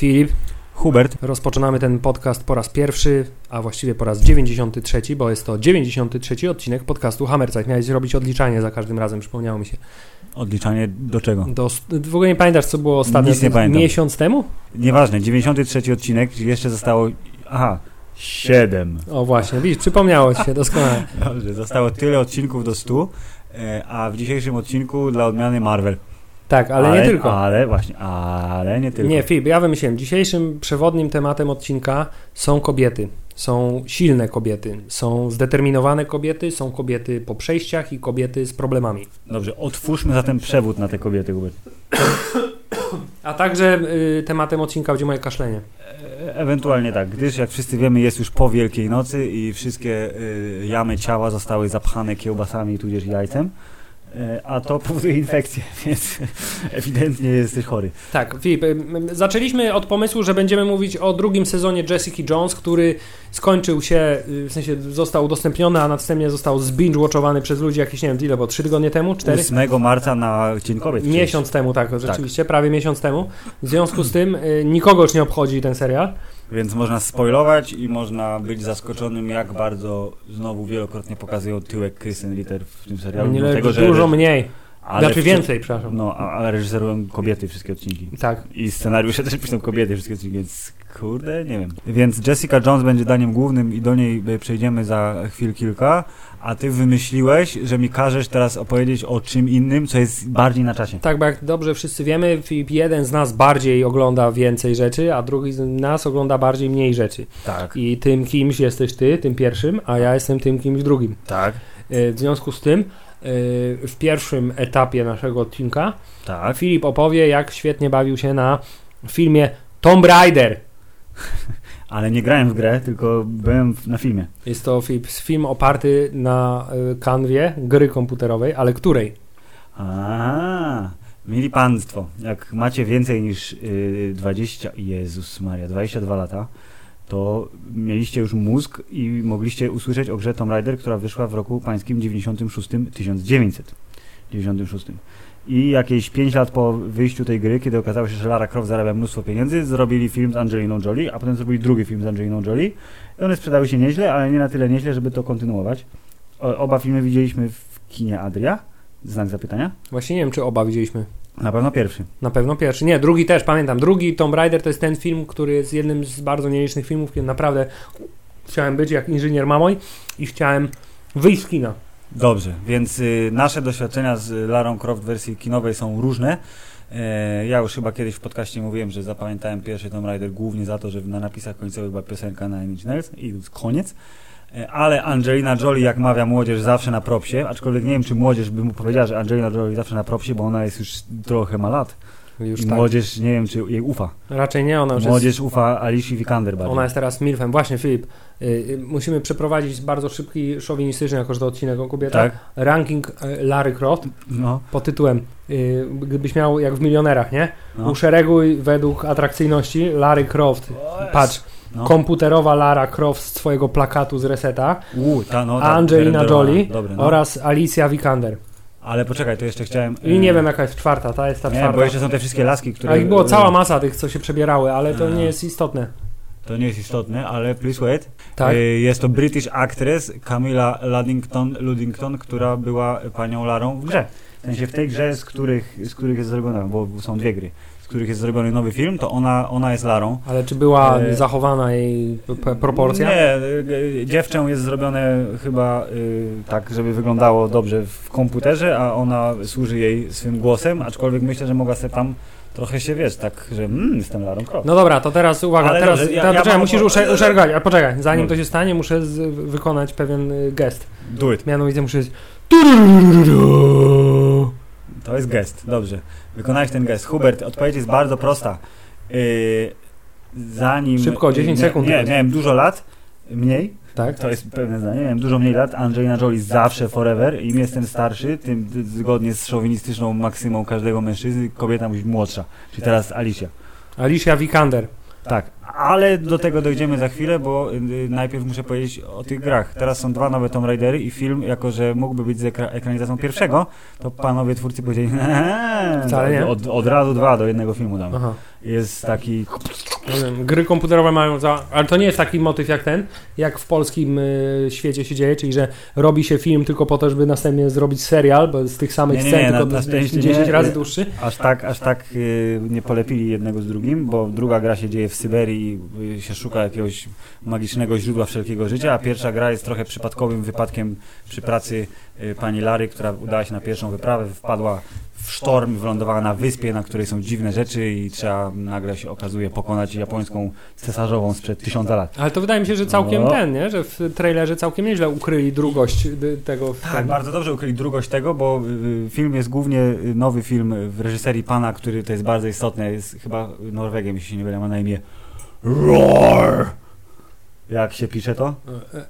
Filip, Hubert, rozpoczynamy ten podcast po raz pierwszy, a właściwie po raz 93, bo jest to 93 odcinek podcastu Hammerzeit. Miałeś zrobić odliczanie za każdym razem, przypomniało mi się. odliczanie do czego? Do, w ogóle nie pamiętasz, co było ostatnio? Nic nie pamiętam. Miesiąc temu? Nieważne, 93 odcinek, czyli jeszcze zostało. Aha, 7. O właśnie, widzisz, przypomniało ci się doskonale. Dobrze, zostało tyle odcinków do 100, e, a w dzisiejszym odcinku dla odmiany Marvel. Tak, ale, nie tylko. Ale właśnie, ale nie tylko. Nie, Filip, ja wymyśliłem. Dzisiejszym przewodnim tematem odcinka są kobiety. Są silne kobiety, są zdeterminowane kobiety, są kobiety po przejściach i kobiety z problemami. Dobrze, otwórzmy zatem przewód na te kobiety, Hubert. A także y, tematem odcinka będzie moje kaszlenie. E, Ewentualnie tak, gdyż jak wszyscy wiemy jest już po Wielkiej Nocy i wszystkie y, jamy ciała zostały zapchane kiełbasami tudzież jajcem, a to powoduje infekcję, więc ewidentnie jesteś chory. Tak, Filip, zaczęliśmy od pomysłu, że będziemy mówić o drugim sezonie Jessica Jones, który skończył się, y, w sensie został udostępniony, a następnie został zbinge-watchowany przez ludzi jakieś, nie wiem, ile, bo trzy tygodnie temu, cztery? 8 marca na Dzień Kobiet. Miesiąc temu, tak, rzeczywiście, prawie miesiąc temu. W związku z tym y, nikogo już nie obchodzi ten serial. Więc można spoilować i można być zaskoczonym, jak bardzo znowu wielokrotnie pokazują tyłek Kristen Ritter w tym serialu. Tego, że dużo mniej, ale znaczy więcej, przepraszam. No, ale reżyserują kobiety wszystkie odcinki. Tak, I scenariusze też piszą kobiety wszystkie odcinki, więc kurde, nie wiem. Więc Jessica Jones będzie daniem głównym i do niej y, przejdziemy za chwil kilka, a ty wymyśliłeś, że mi każesz teraz opowiedzieć o czym innym, co jest bardziej na czasie. tak, bo jak dobrze wszyscy wiemy, jeden z nas bardziej ogląda więcej rzeczy, a drugi z nas ogląda bardziej mniej rzeczy. Tak, I tym kimś jesteś ty, tym pierwszym, a ja jestem tym kimś drugim. tak, E, W związku z tym, e, w pierwszym etapie naszego odcinka, tak. Filip opowie, jak świetnie bawił się na filmie Tomb Raider. Ale nie grałem w grę, tylko byłem na filmie. Jest to Filip, film oparty na e, kanwie gry komputerowej, ale której? A, mieli państwo, jak macie więcej niż y, 20, Jezus Maria, 22 lata, to mieliście już mózg i mogliście usłyszeć o grze Tomb Raider, która wyszła w roku pańskim 96, 1996. I jakieś 5 lat po wyjściu tej gry, kiedy okazało się, że Lara Croft zarabia mnóstwo pieniędzy, zrobili film z Angeliną Jolie, a potem zrobili drugi film z Angeliną Jolie. I one sprzedały się nieźle, ale nie na tyle nieźle, żeby to kontynuować. Oba filmy widzieliśmy w kinie Adria. Znak zapytania? Właśnie nie wiem, czy oba widzieliśmy. Na pewno pierwszy. Na pewno pierwszy. Nie, drugi też, pamiętam. Drugi Tomb Raider to jest ten film, który jest jednym z bardzo nielicznych filmów, kiedy naprawdę chciałem być jak inżynier mamoj i chciałem wyjść z kina. Dobrze, więc y, nasze doświadczenia z Larą Croft w wersji kinowej są różne. E, ja już chyba kiedyś w podcaście mówiłem, że zapamiętałem pierwszy Tomb Raider głównie za to, że na napisach końcowych była piosenka na Inch Nails i koniec. E, ale Angelina Jolie, jak mawia młodzież, zawsze na propsie, aczkolwiek nie wiem, czy młodzież by mu powiedziała, że Angelina Jolie zawsze na propsie, bo ona jest już trochę ma lat. Już I tak. młodzież, nie wiem, czy jej ufa. Raczej nie, ona już jest Młodzież ufa Alicia Vikander bardziej. Ona jest teraz milfem. Właśnie, Filip, y, y, musimy przeprowadzić bardzo szybki, szowinistyczny, jako że to odcinek o kobietach, Tak? ranking y, Lary Croft No, pod tytułem, y, gdybyś miał, jak w Milionerach, nie? no. Uszereguj według atrakcyjności Lary Croft. Patrz, No. komputerowa Lara Croft z twojego plakatu z reseta, U, ta, no, ta Angelina. Jolie Dobre, no. oraz Alicia Vikander. Ale poczekaj, to jeszcze chciałem... I nie wiem, jaka jest czwarta, ta jest ta Nie, czwarta. bo jeszcze są te wszystkie laski, które... A ich było cała masa tych, co się przebierały, ale to A. nie jest istotne. To nie jest istotne, ale please wait. Tak? E, Jest to British actress Camilla Luddington, Luddington, która była panią Larą w grze. W sensie w tej grze, z których, z których jest zrobiona, bo są dwie gry, których jest zrobiony nowy film, to ona, ona jest Larą. Ale czy była E, zachowana jej proporcja? Nie, e, e, dziewczę jest zrobione chyba e, tak, żeby wyglądało dobrze w komputerze, a ona służy jej swym głosem, aczkolwiek myślę, że mogła sobie tam trochę się, wiesz, tak, że mm, jestem Larą Croft. No dobra, to teraz uwaga, Ale teraz dobrze, ja- teraz ja poczekaj, mam- musisz usze- uszergać, a poczekaj, zanim Dobrze. to się stanie, muszę z, wykonać pewien y, gest. Do it. Mianowicie muszę To jest gest, dobrze. Wykonałeś ten gest. Hubert, odpowiedź jest bardzo prosta. Yy, zanim... Szybko, 10 nie, sekund Nie, tylko. miałem dużo lat, mniej, Tak? to jest pewne zdanie, miałem dużo mniej lat, Angelina Jolie zawsze forever, im jestem starszy, tym zgodnie z szowinistyczną maksymą każdego mężczyzny, kobieta musi być młodsza. Czyli teraz Alicia. Alicia Vikander. Tak, ale do tego dojdziemy za chwilę, bo y, najpierw muszę powiedzieć o tych grach. Teraz są dwa nowe Tomb Raidery i film, jako że mógłby być z ekra ekranizacją pierwszego, to panowie twórcy powiedzieli, Wcale nie. Od, od razu dwa do jednego filmu damy. Aha. Jest taki... Nie wiem, gry komputerowe mają za... Ale to nie jest taki motyw jak ten, jak w polskim y, świecie się dzieje, czyli że robi się film tylko po to, żeby następnie zrobić serial, bo z tych samych Nie, nie, scen, nie, tylko na- na szczęście 10 nie. razy dłuższy. Aż tak, aż tak y, nie polepili jednego z drugim, bo druga gra się dzieje w Syberii i y, się szuka jakiegoś magicznego źródła wszelkiego życia, a pierwsza gra jest trochę przypadkowym wypadkiem przy pracy y, pani Lary, która udała się na pierwszą wyprawę, wpadła w sztorm, wylądowała na wyspie, na której są dziwne rzeczy i trzeba nagle się okazuje pokonać japońską cesarzową sprzed tysiąca lat. Ale to wydaje mi się, że całkiem No. ten, nie? Że w trailerze całkiem nieźle ukryli drugość y, tego. Tak, ten- bardzo dobrze ukryli drugość tego, bo film jest głównie nowy film w reżyserii pana, który to jest bardzo istotne, jest chyba Norwegiem, jeśli się nie mylę, ma na imię Roar. Jak się pisze to?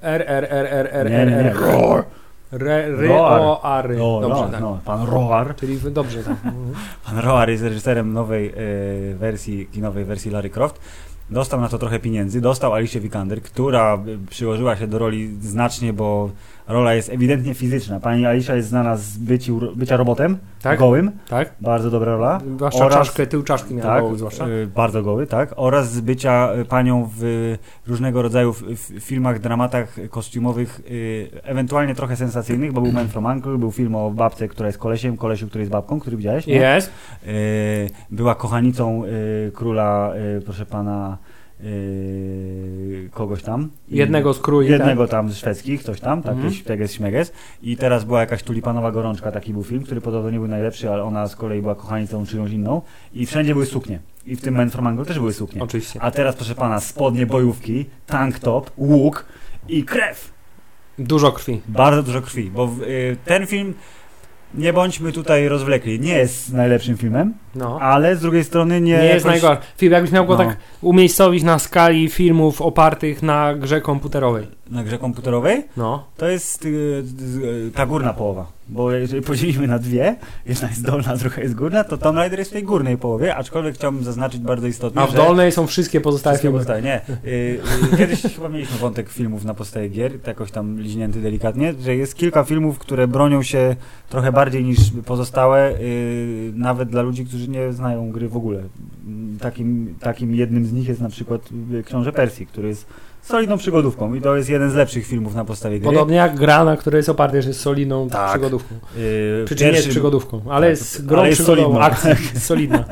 R, R, R, R, R, Nie, nie, nie. R, Roar. R, R, Roar. O, A, R. No, Dobrze, no, tak. no, pan Roar. Czyli dobrze, tak. Mhm. Pan Roar jest reżyserem nowej e, wersji, kinowej wersji Larry Croft. Dostał na to trochę pieniędzy, dostał Alicia Vikander, która y, przyłożyła się do roli znacznie, bo rola jest ewidentnie fizyczna. Pani Alicia jest znana z byciu, bycia robotem, Tak? gołym, Tak? bardzo dobra rola. Zwłaszcza Oraz- czaszkę, tył czaszki miała Tak, goły zwłaszcza. y, bardzo goły, tak. Oraz z bycia y, panią w y, różnego rodzaju filmach, dramatach kostiumowych, y, ewentualnie trochę sensacyjnych, bo był Man from Uncle, był film o babce, która jest kolesiem, kolesiu, który jest babką, który widziałeś? Jest. Była kochanicą króla, proszę pana, y, kogoś tam. I- Jednego z króli. Jednego tam z szwedzkich, coś tam, tak, Mhm. teges śmeges. I teraz była jakaś tulipanowa gorączka, taki był film, który podobno nie był najlepszy, ale ona z kolei była kochanicą czyjąś inną. I wszędzie były suknie. I w tym Man from Uncle też były Tak? suknie. Oczywiście. A teraz, proszę pana, spodnie, bojówki, tank top, łuk i krew. Dużo krwi. Bardzo dużo krwi, bo w, y, ten film, nie bądźmy tutaj rozwlekli, nie jest najlepszym filmem, No. ale z drugiej strony nie... Nie, jest jakoś- najgorszy. Film, jakbyś miał go No. tak umiejscowić na skali filmów opartych na grze komputerowej. Na grze komputerowej No. to jest y, y, ta górna połowa. Bo jeżeli podzielimy na dwie, jedna jest dolna, druga jest górna, to Tomb Raider jest w tej górnej połowie, aczkolwiek chciałbym zaznaczyć bardzo istotnie, A w że... dolnej są wszystkie pozostałe Wszystkie filmy. pozostaje, nie. Y, y, Kiedyś chyba mieliśmy wątek filmów na podstawie gier, jakoś tam liźnięty delikatnie, że jest kilka filmów, które bronią się trochę bardziej niż pozostałe, y, nawet dla ludzi, którzy nie znają gry w ogóle. Takim, takim jednym z nich jest na przykład y, Książę Persji, który jest solidną przygodówką i to jest jeden z lepszych filmów na podstawie gry. Podobnie jak gra, na której jest oparty, że jest solidną Tak. przygodówką. Y, Przy czym nie jest przygodówką, ale tak, jest grą ale jest solidną. akcji solidna.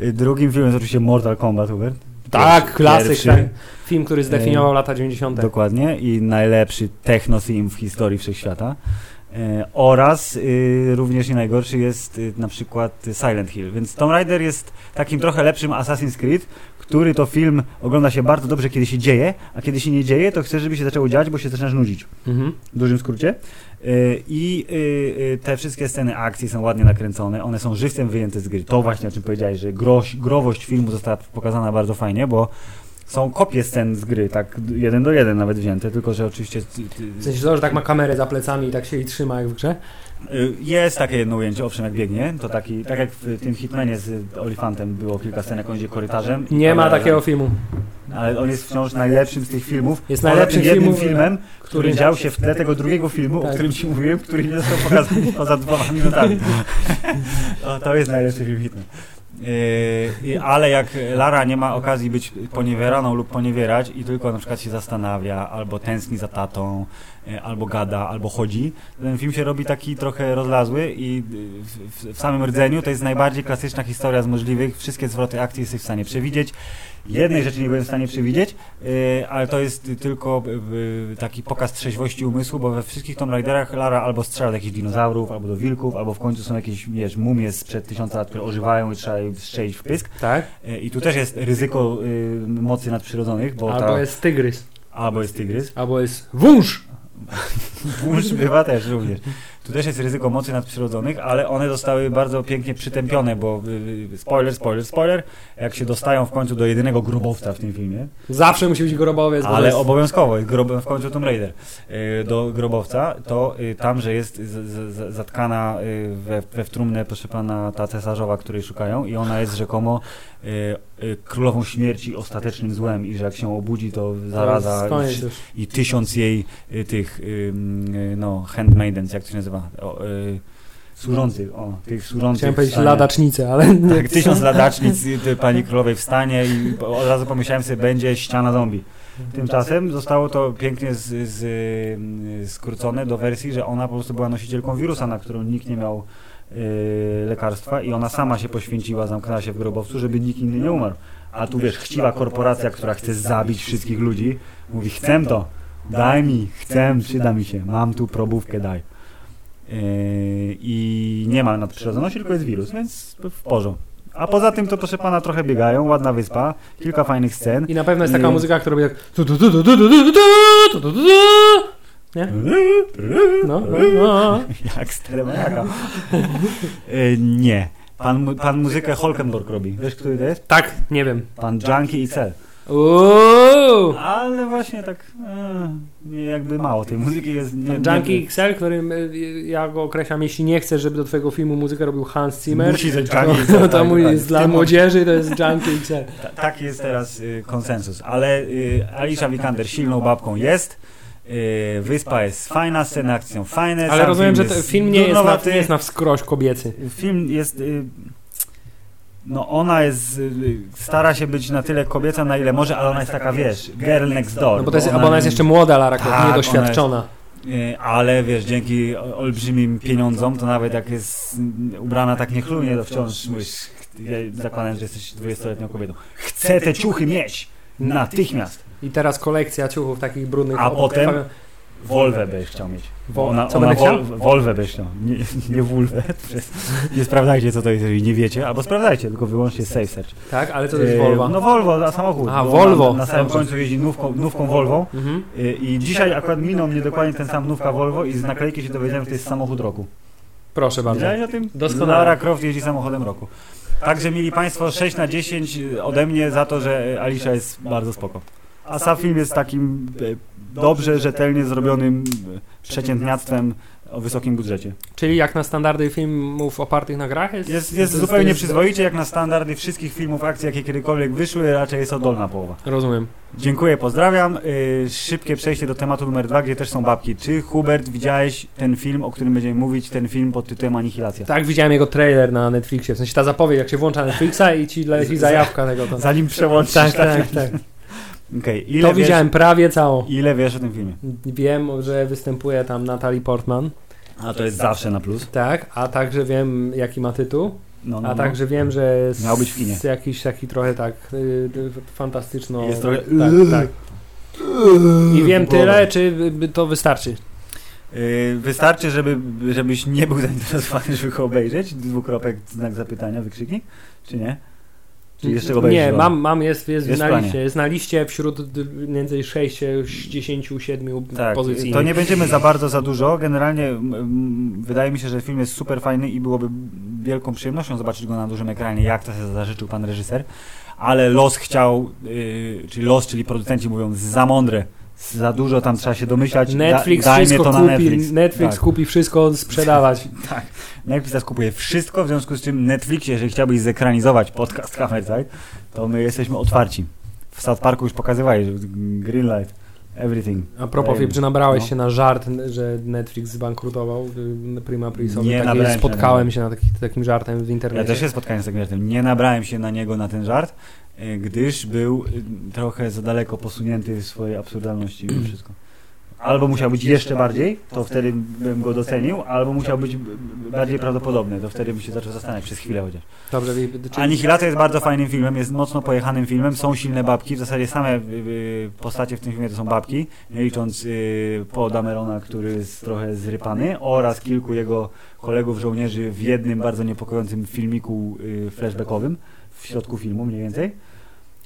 y, Drugim filmem jest oczywiście Mortal Kombat, Hubert. tak, Pierwszy- klasyk, tak. Film, który zdefiniował lata 90. Dokładnie i najlepszy techno theme w historii wszechświata. Oraz y, również nie najgorszy jest y, na przykład Silent Hill. Więc Tomb Raider jest takim trochę lepszym Assassin's Creed, który to film ogląda się bardzo dobrze, kiedy się dzieje, a kiedy się nie dzieje, to chcesz, żeby się zaczęło dziać, bo się zaczynasz nudzić. Mhm. W dużym skrócie. Y, I y, te wszystkie sceny akcji są ładnie nakręcone, one są żywcem wyjęte z gry. To właśnie o czym powiedziałeś, że groś, growość filmu została pokazana bardzo fajnie, bo są kopie scen z gry, tak jeden do jeden nawet wzięte, tylko że oczywiście W sensie to, że tak ma kamerę za plecami i tak się jej trzyma jak w grze. y, jest takie jedno ujęcie, owszem jak biegnie, to taki, tak jak w tym Hitmanie z Olifantem było kilka scen, jak on idzie korytarzem. Nie ma takiego filmu. Ale on jest wciąż najlepszym z tych filmów. Jest najlepszym jednym filmem, filmem, który który- dział się w tle tego drugiego filmu, Tak. o którym ci mówiłem, który nie został pokazany poza dwoma minutami. to, to jest najlepszy film Hitman. Yy, ale jak Lara nie ma okazji być poniewieraną lub poniewierać i tylko na przykład się zastanawia, albo tęskni za tatą, albo gada, albo chodzi, ten film się robi taki trochę rozlazły i yy, w, w, samym rdzeniu to jest najbardziej klasyczna historia z możliwych. Wszystkie zwroty akcji jesteś w stanie przewidzieć. Jednej rzeczy nie byłem w stanie przewidzieć, yy, ale to jest tylko taki pokaz trzeźwości umysłu, bo we wszystkich Tomb Raiderach Lara albo strzela do jakichś dinozaurów, albo do wilków, albo w końcu są jakieś, wiesz, mumie sprzed tysiąca lat, które ożywają i trzeba je strzelić w pysk. Tak? I tu też jest ryzyko mocy nadprzyrodzonych, bo Albo ta, jest tygrys, albo jest tygrys. albo jest wąż. Wąż bywa też również. Tu też jest ryzyko mocy nadprzyrodzonych, ale one zostały bardzo pięknie przytępione, bo y, spoiler, spoiler, spoiler, jak się dostają w końcu do jedynego grobowca w tym filmie, Zawsze musi być grobowiec. ale jest- obowiązkowo, jest grob, w końcu Tomb Raider, y, do grobowca, to y, tam, że jest zatkana y, we, we w trumnę, proszę pana, ta cesarzowa, której szukają i ona jest rzekomo y, y, królową śmierci, ostatecznym złem i że jak się obudzi, to zaraza już. i tysiąc jej y, tych, y, y, no, handmaidens, jak to się nazywa, o, y, służących, o, tych służących. Chciałem powiedzieć wstanie. ladacznicę, ale nie. Tak, tysiąc ladacznic y, pani królowej wstanie i od razu pomyślałem sobie, będzie ściana zombie. Tymczasem zostało to pięknie z, z, y, skrócone do wersji, że ona po prostu była nosicielką wirusa, na którą nikt nie miał y, lekarstwa i ona sama się poświęciła, zamknęła się w grobowcu, żeby nikt inny nie umarł. A tu wiesz, chciwa korporacja, która chce zabić wszystkich ludzi, mówi chcę to, daj mi, chcę, przyda mi się, mam tu probówkę, daj i nie ma nadprzyrodzoności, tylko jest wirus, więc w porządku. A poza tym to proszę pana trochę biegają, ładna wyspa, kilka fajnych scen. I na pewno jest taka muzyka, która robi tak. Nie? No, no. Jak stremaka. nie. Pan, pan muzykę Holkenborg robi. Wiesz, który to jest? Tak, nie wiem. Pan Junkie i Cel. Uuu. Ale właśnie tak e, jakby mało tej muzyki jest. Nie, Junkie XL, którym y, ja go określam, jeśli nie chcesz, żeby do twojego filmu muzykę robił Hans Zimmer, Musi to, Junkie XL. to, to tak, mój tak. jest dla młodzieży, to jest Junkie XL. Ta, taki jest teraz y, konsensus. Ale y, Alicia Vikander silną babką jest. Y, wyspa jest fajna, sceny akcji są fajne. Ale rozumiem, że ten film nie jest, na, nie jest na wskroś kobiecy. Film jest. Y, no ona jest. Y, stara się być na tyle kobieca, na ile może, ale ona jest taka, wiesz, girl next door. No bo, to jest, ona- bo ona jest jeszcze młoda, Lara Croft, Tak, niedoświadczona. Y, Ale wiesz, dzięki olbrzymim pieniądzom, to nawet jak jest ubrana tak niechlujnie, to wciąż mówisz, ja zakładam, że jesteś 20-letnią kobietą. Chcę te ciuchy mieć! Natychmiast! I teraz kolekcja ciuchów takich brudnych. A potem? Wolwę będziesz chciał mieć. Wo- ona, co ona chciał? wol, Wolwę będziesz chciał. Nie, nie wulwę. Nie sprawdzajcie co to jest, jeżeli nie wiecie, albo sprawdzajcie, tylko wyłącznie safe search. Tak, ale co to jest E, Volvo? No Volvo, a samochód. A, Volvo. Na, na samym końcu jeździ nówką, nówką Volvo. Mhm. E, I dzisiaj akurat minął mnie dokładnie ten sam nówka Volvo i z naklejki się dowiedziałem, że to jest samochód roku. Proszę bardzo. Wiedziałeś o tym? Doskonale. Lara Croft jeździ samochodem roku. Także mieli Państwo 6 na 10 ode mnie za to, że Alicia jest bardzo spoko. A sam film jest takim e, dobrze, rzetelnie zrobionym e, przeciętniactwem o wysokim budżecie. Czyli jak na standardy filmów opartych na grach jest? Jest, jest zupełnie jest- przyzwoicie, jak na standardy wszystkich filmów akcji, jakie kiedykolwiek wyszły, raczej jest oddolna połowa. Rozumiem. Dziękuję, pozdrawiam. Y, szybkie przejście do tematu numer dwa, gdzie też są babki. Czy Hubert widziałeś ten film, o którym będziemy mówić, ten film pod tytułem Anihilacja? Tak, widziałem jego trailer na Netflixie. W sensie ta zapowiedź, jak się włącza Netflixa i ci leci zajawka tego. To... Zanim przełączysz. Tak, tak, tak. Okej, ile, To wiesz, widziałem prawie całą. ile wiesz o tym filmie? Wiem, że występuje tam Natalie Portman, A to jest zawsze na plus. tak, a także wiem, jaki ma tytuł, No, no, a no. także wiem, że jest Miał być w kinie. jakiś taki trochę tak y, fantastyczno. Jest trochę- Tak, tak. I wiem tyle, czy to wystarczy? Y, wystarczy, żeby, żebyś nie był zainteresowany, żeby go obejrzeć. Dwukropek, znak zapytania, wykrzyknik? Czy nie? Jeszcze? Nie, mam, mam jest, jest, Jest na planie. liście. Jest na liście wśród więcej 6, 10, 7 Tak, pozycji. to nie będziemy za bardzo za dużo. Generalnie wydaje mi się, że film jest super fajny i byłoby wielką przyjemnością zobaczyć go na dużym ekranie, jak to sobie zażyczył pan reżyser. Ale los chciał, yy, czyli los, czyli producenci mówią za mądre, za dużo tam trzeba się domyślać. Netflix da, wszystko to na kupi, Netflix. Netflix tak. kupi wszystko sprzedawać. tak. Netflix teraz kupuje wszystko, w związku z czym Netflixie, jeżeli chciałbyś zekranizować podcast Hammerside, to my jesteśmy otwarci. W South Parku już pokazywali, że Greenlight, everything. A propos. Filip, czy nabrałeś No. się na żart, że Netflix zbankrutował y, Prima Aprisowi? Nie się Spotkałem się na taki, takim żartem w internecie. Ja też się spotkałem z takim żartem. Nie nabrałem się na niego na ten żart, gdyż był y, trochę za daleko posunięty w swojej absurdalności i wszystko. Albo musiał być jeszcze bardziej, to wtedy bym go docenił, albo musiał być bardziej prawdopodobny, to wtedy bym się zaczął zastanawiać przez chwilę chociaż. Dobrze. Anihilacja jest bardzo fajnym filmem, jest mocno pojechanym filmem, są silne babki, w zasadzie same y, y, postacie w tym filmie to są babki, nie licząc Paul Damerona, który jest trochę zrypany, oraz kilku jego kolegów żołnierzy w jednym bardzo niepokojącym filmiku flashbackowym, w środku filmu mniej więcej.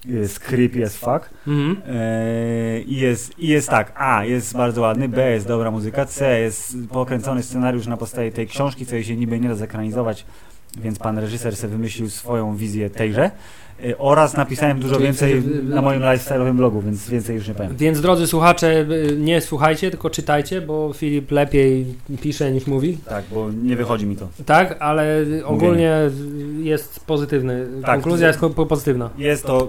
jest creepy as fuck. Mhm. E, I jest, I jest tak, A jest bardzo ładny, B jest dobra muzyka, C jest pokręcony scenariusz na podstawie tej książki, co jej się niby nie da zekranizować, więc pan reżyser sobie wymyślił swoją wizję tejże. E, Oraz napisałem dużo więcej na moim lifestyle'owym blogu, więc więcej już nie powiem. Więc drodzy słuchacze, y, nie słuchajcie, tylko czytajcie, bo Filip lepiej pisze niż mówi. Tak, bo nie wychodzi mi to. Tak, ale ogólnie jest pozytywny. Tak. Konkluzja jest pozytywna. Jest to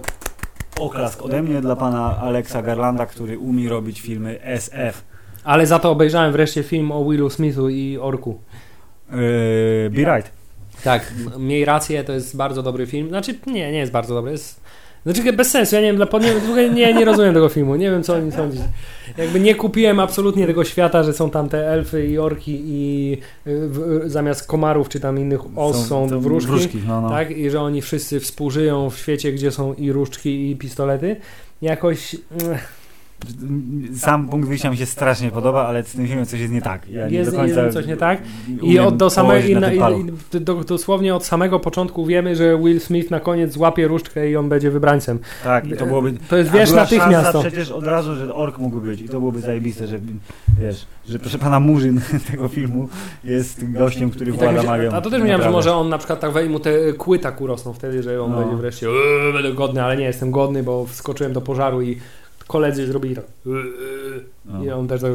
oklask ode mnie dla pana Alexa Garlanda, który umie robić filmy SF. Ale za to obejrzałem wreszcie film o Willu Smithu i Orku. Yy, be right. Tak, miej rację, to jest bardzo dobry film. Znaczy, nie, nie jest bardzo dobry. Jest... Znaczy, bez sensu, ja nie wiem, dla pod... nie, nie, rozumiem tego filmu, nie wiem co oni sądzić. Jakby nie kupiłem absolutnie tego świata, że są tam te elfy i orki i y, w, zamiast komarów czy tam innych os są, to wróżki. wróżki no, no. Tak, i że oni wszyscy współżyją w świecie, gdzie są i różdżki, i pistolety. Jakoś. mm, Sam punkt wyjścia mi się strasznie podoba, ale z tym filmem coś jest nie tak. Ja nie Jest- końca jest coś nie tak. I od do położyć i na i, do, dosłownie od samego początku wiemy, że Will Smith na koniec złapie różdżkę i on będzie wybrańcem. Tak, i to byłoby... To jest wiesz natychmiast to. przecież od razu, że ork mógł być i to byłoby zajebiste, że wiesz, że proszę pana Murzyn tego filmu jest gościem, który I tak włada magią. a to też myślałem, że może on na przykład tak mu te kły tak urosną wtedy, że on No. będzie wreszcie "Eee, będę godny, ale nie jestem godny, bo wskoczyłem do pożaru i koledzy zrobili tak i on też tak,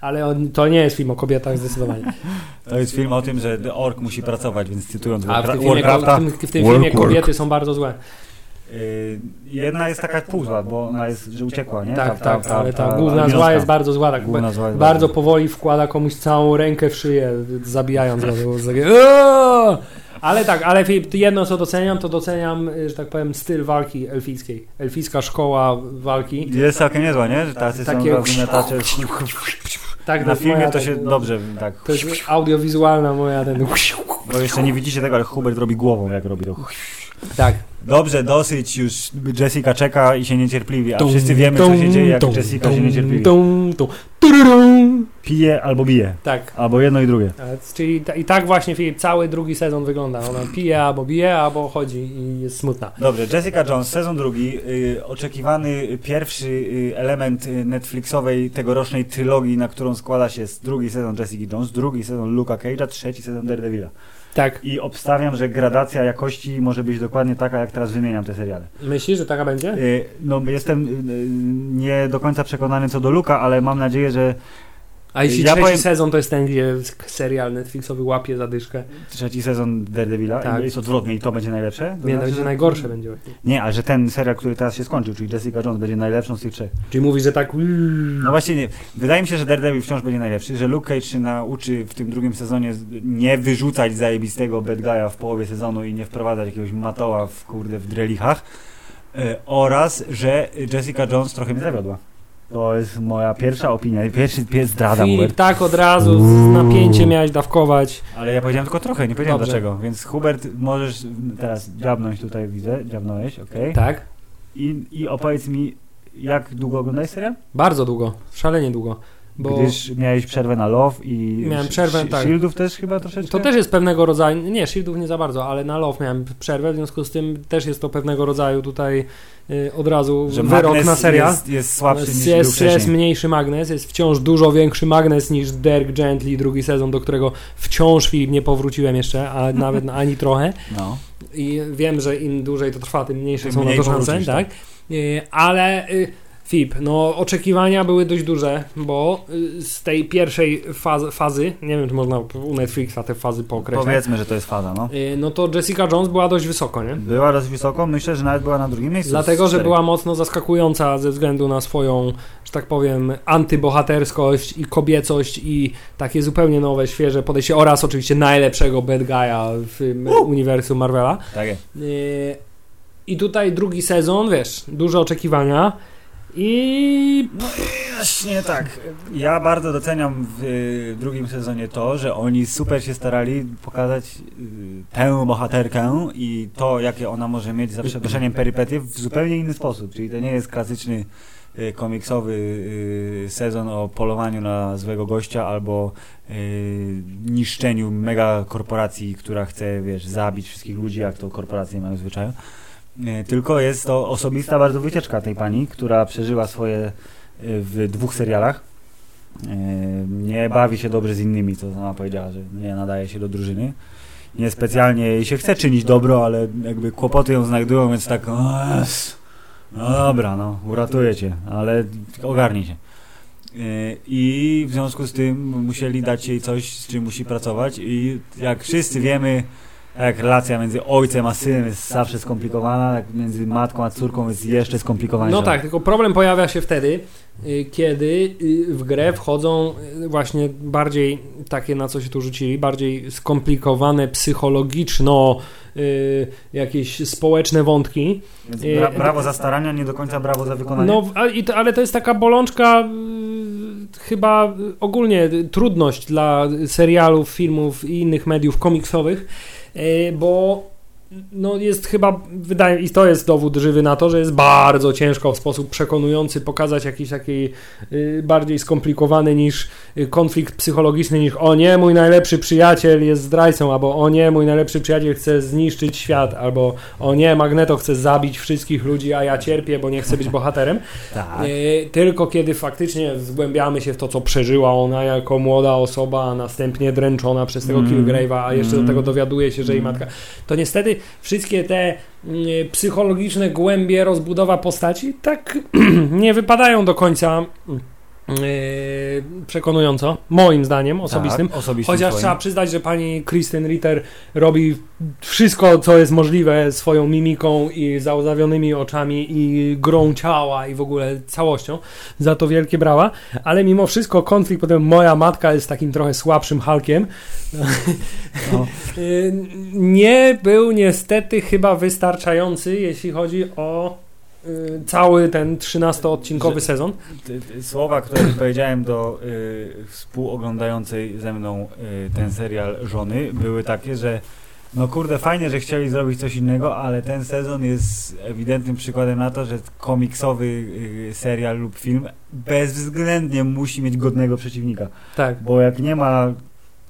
ale on, to nie jest film o kobietach zdecydowanie. To jest film o tym, że Ork musi pracować, więc cytując A w tym filmie, Warcrafta, w tym, w tym filmie kobiety są bardzo złe. y, jedna jest taka pół zła, bo ona jest, że uciekła, nie? Tak, Ta- tak, ta- ta- ale ta główna zła jest bardzo zła, tak bardzo powoli wkłada komuś całą rękę w szyję, zabijając go. Takie! Ale tak, ale jedno co doceniam, to doceniam, y, że tak powiem, styl walki elfickiej. Elficka szkoła walki. Jest całkiem niezła, nie? Że tacy Takie- są wymiotacze. Tak, Na filmie moja, to tak, się no, dobrze tak. To jest audiowizualna moja ten. Bo jeszcze nie widzicie tego, ale Hubert robi głową, jak robi to. Tak. Dobrze, dosyć już. Jessica czeka i się niecierpliwi, a wszyscy wiemy, co się dzieje, jak Jessica się niecierpliwi. Pije albo bije. Tak. Albo jedno i drugie. A, Czyli ta, i tak właśnie Filip cały drugi sezon wygląda. Ona pije albo bije, albo chodzi i jest smutna. Dobrze, Jessica Jones, sezon drugi, y, oczekiwany pierwszy y, element y, Netflixowej tegorocznej trylogii, na którą składa się drugi sezon Jessica Jones, drugi sezon Luka Cage'a, trzeci sezon Daredevila. Tak. I obstawiam, że gradacja jakości może być dokładnie taka, jak teraz wymieniam te seriale. Myślisz, że taka będzie? Y, No, jestem y, nie do końca przekonany co do Luka, ale mam nadzieję, że A jeśli Ja trzeci powiem- sezon to jest ten, gdzie serial Netflixowy łapie zadyszkę, trzeci sezon Daredevila Tak. jest odwrotnie i to będzie najlepsze. To nie, to znaczy, będzie że- najgorsze będzie. właśnie. Nie, ale że ten serial, który teraz się skończył, czyli Jessica Jones, będzie najlepszą z tych trzech. Czyli mówisz, że tak... No właśnie nie. Wydaje mi się, że Daredevil wciąż będzie najlepszy, że Luke Cage się nauczy w tym drugim sezonie nie wyrzucać zajebistego bad guy'a w połowie sezonu i nie wprowadzać jakiegoś matoła w kurde w drelichach e, oraz, że Jessica Jones trochę mnie zawiodła. To jest moja pierwsza opinia, pierwszy pies zdrada Filip, Hubert. tak od razu z napięciem miałeś dawkować. Ale ja powiedziałem tylko trochę, nie powiedziałem Dobrze. dlaczego, więc Hubert możesz teraz dziabnąć tutaj, widzę, dziabnąłeś, okej. Tak? I, I opowiedz mi, jak długo oglądałeś serial? Bardzo długo, szalenie długo. Bo Gdyż miałeś przerwę na Love i Miałem przerwę, Sh- tak. Shieldów też chyba troszeczkę? to też jest pewnego rodzaju, nie, Shieldów nie za bardzo, ale na Love miałem przerwę, w związku z tym też jest to pewnego rodzaju tutaj od razu że wyrok na serial. Jest, jest słabszy jest, niż jest, jest mniejszy magnes, jest wciąż dużo większy magnes niż Derek Gently, drugi sezon, do którego wciąż Filip nie powróciłem jeszcze, a nawet ani trochę. No. I wiem, że im dłużej to trwa, tym mniejsze Tym są na to szanse, powrócisz, tak? Y, Ale y, Fib, no oczekiwania były dość duże, bo y, z tej pierwszej fazy, fazy nie wiem, czy można u Netflixa te fazy pookreślać, Powiedzmy, że to jest faza, no. y, no to Jessica Jones była dość wysoko, nie? Była dość wysoko, myślę, że nawet była na drugim miejscu. Dlatego, że była mocno zaskakująca ze względu na swoją, że tak powiem, antybohaterskość i kobiecość i takie zupełnie nowe, świeże podejście oraz oczywiście najlepszego bad guy'a w m- uniwersum Marvela. Tak jest. Yy, I tutaj drugi sezon, wiesz, duże oczekiwania i Właśnie tak. Ja bardzo doceniam w drugim sezonie to, że oni super się starali pokazać y, tę bohaterkę i to, jakie ona może mieć za przeproszeniem perypetie w zupełnie inny sposób. Czyli to nie jest klasyczny y, komiksowy y, sezon o polowaniu na złego gościa albo niszczeniu mega korporacji, która chce, wiesz, zabić wszystkich ludzi, jak to korporacje mają zwyczaju. E, tylko jest to osobista bardzo wycieczka tej pani, która przeżyła swoje e, w dwóch serialach. E, Nie bawi się dobrze z innymi, co ona powiedziała, że nie nadaje się do drużyny. Niespecjalnie jej się chce czynić dobro, ale jakby kłopoty ją znajdują, więc tak no dobra, no uratuję cię, ale ogarnij się. I w związku z tym musieli dać jej coś, z czym musi pracować i jak wszyscy wiemy, jak relacja między ojcem a synem jest zawsze skomplikowana, jak między matką a córką jest jeszcze skomplikowaniejsza. No tak, tylko problem pojawia się wtedy, y, kiedy y, w grę wchodzą y, właśnie bardziej takie, na co się tu rzucili, bardziej skomplikowane psychologiczno jakieś społeczne wątki. Bra brawo za starania, nie do końca brawo za wykonanie. No, ale to jest taka bolączka chyba ogólnie trudność dla serialów, filmów i innych mediów komiksowych, y, bo no jest chyba, wydaje i to jest dowód żywy na to, że jest bardzo ciężko w sposób przekonujący pokazać jakiś taki y, bardziej skomplikowany niż y, konflikt psychologiczny niż o nie, mój najlepszy przyjaciel jest zdrajcą, albo o nie, mój najlepszy przyjaciel chce zniszczyć świat, albo o nie, Magneto chce zabić wszystkich ludzi, a ja cierpię, bo nie chcę być bohaterem. tak. Y, Tylko kiedy faktycznie zgłębiamy się w to, co przeżyła ona jako młoda osoba, a następnie dręczona przez tego Mm. Killgrave'a, a jeszcze Mm. do tego dowiaduje się, że jej matka. To niestety wszystkie te mm, psychologiczne głębie rozbudowa postaci tak nie wypadają do końca przekonująco, moim zdaniem osobistym. Tak, osobistym Chociaż trzeba przyznać, że pani Kristen Ritter robi wszystko, co jest możliwe swoją mimiką i załozawionymi oczami i grą ciała i w ogóle całością. Za to wielkie brawa. Ale mimo wszystko konflikt, potem moja matka jest takim trochę słabszym Hulkiem. No. Y, nie był niestety chyba wystarczający, jeśli chodzi o cały ten 13-odcinkowy Że- sezon. Słowa, które powiedziałem do y, współoglądającej ze mną y, ten serial żony, były takie, że no kurde, fajnie, że chcieli zrobić coś innego, ale ten sezon jest ewidentnym przykładem na to, że komiksowy y, serial lub film bezwzględnie musi mieć godnego przeciwnika. Tak. Bo jak nie ma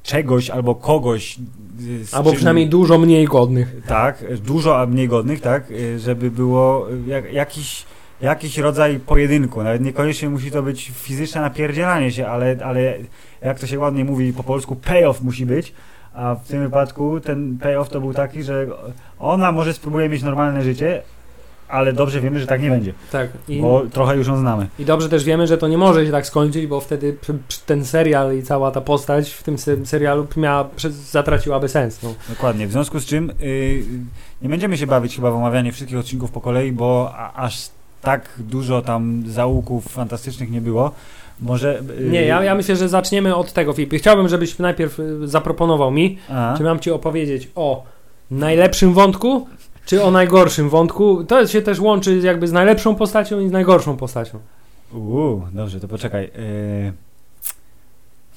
czegoś albo kogoś Albo czym- przynajmniej dużo mniej godnych. tak, dużo a mniej godnych, tak, żeby było jak, jakiś, jakiś rodzaj pojedynku. Nawet niekoniecznie musi to być fizyczne napierdzielanie się, ale, ale jak to się ładnie mówi po polsku, payoff musi być. A w tym wypadku ten payoff to był taki, że ona może spróbuje mieć normalne życie, ale dobrze wiemy, że tak nie będzie, Tak. I, bo trochę już ją znamy. I dobrze też wiemy, że to nie może się tak skończyć, bo wtedy ten serial i cała ta postać w tym se- serialu miała, zatraciłaby sens. No. Dokładnie, w związku z czym y, nie będziemy się bawić chyba w omawianie wszystkich odcinków po kolei, bo a, aż tak dużo tam zaułków fantastycznych nie było. Może... y, Nie, ja, ja myślę, że zaczniemy od tego, Filip. Chciałbym, żebyś najpierw y, zaproponował mi, czy mam ci opowiedzieć o najlepszym wątku, czy o najgorszym wątku. To się też łączy jakby z najlepszą postacią i z najgorszą postacią. Uuu, dobrze, to poczekaj. Y,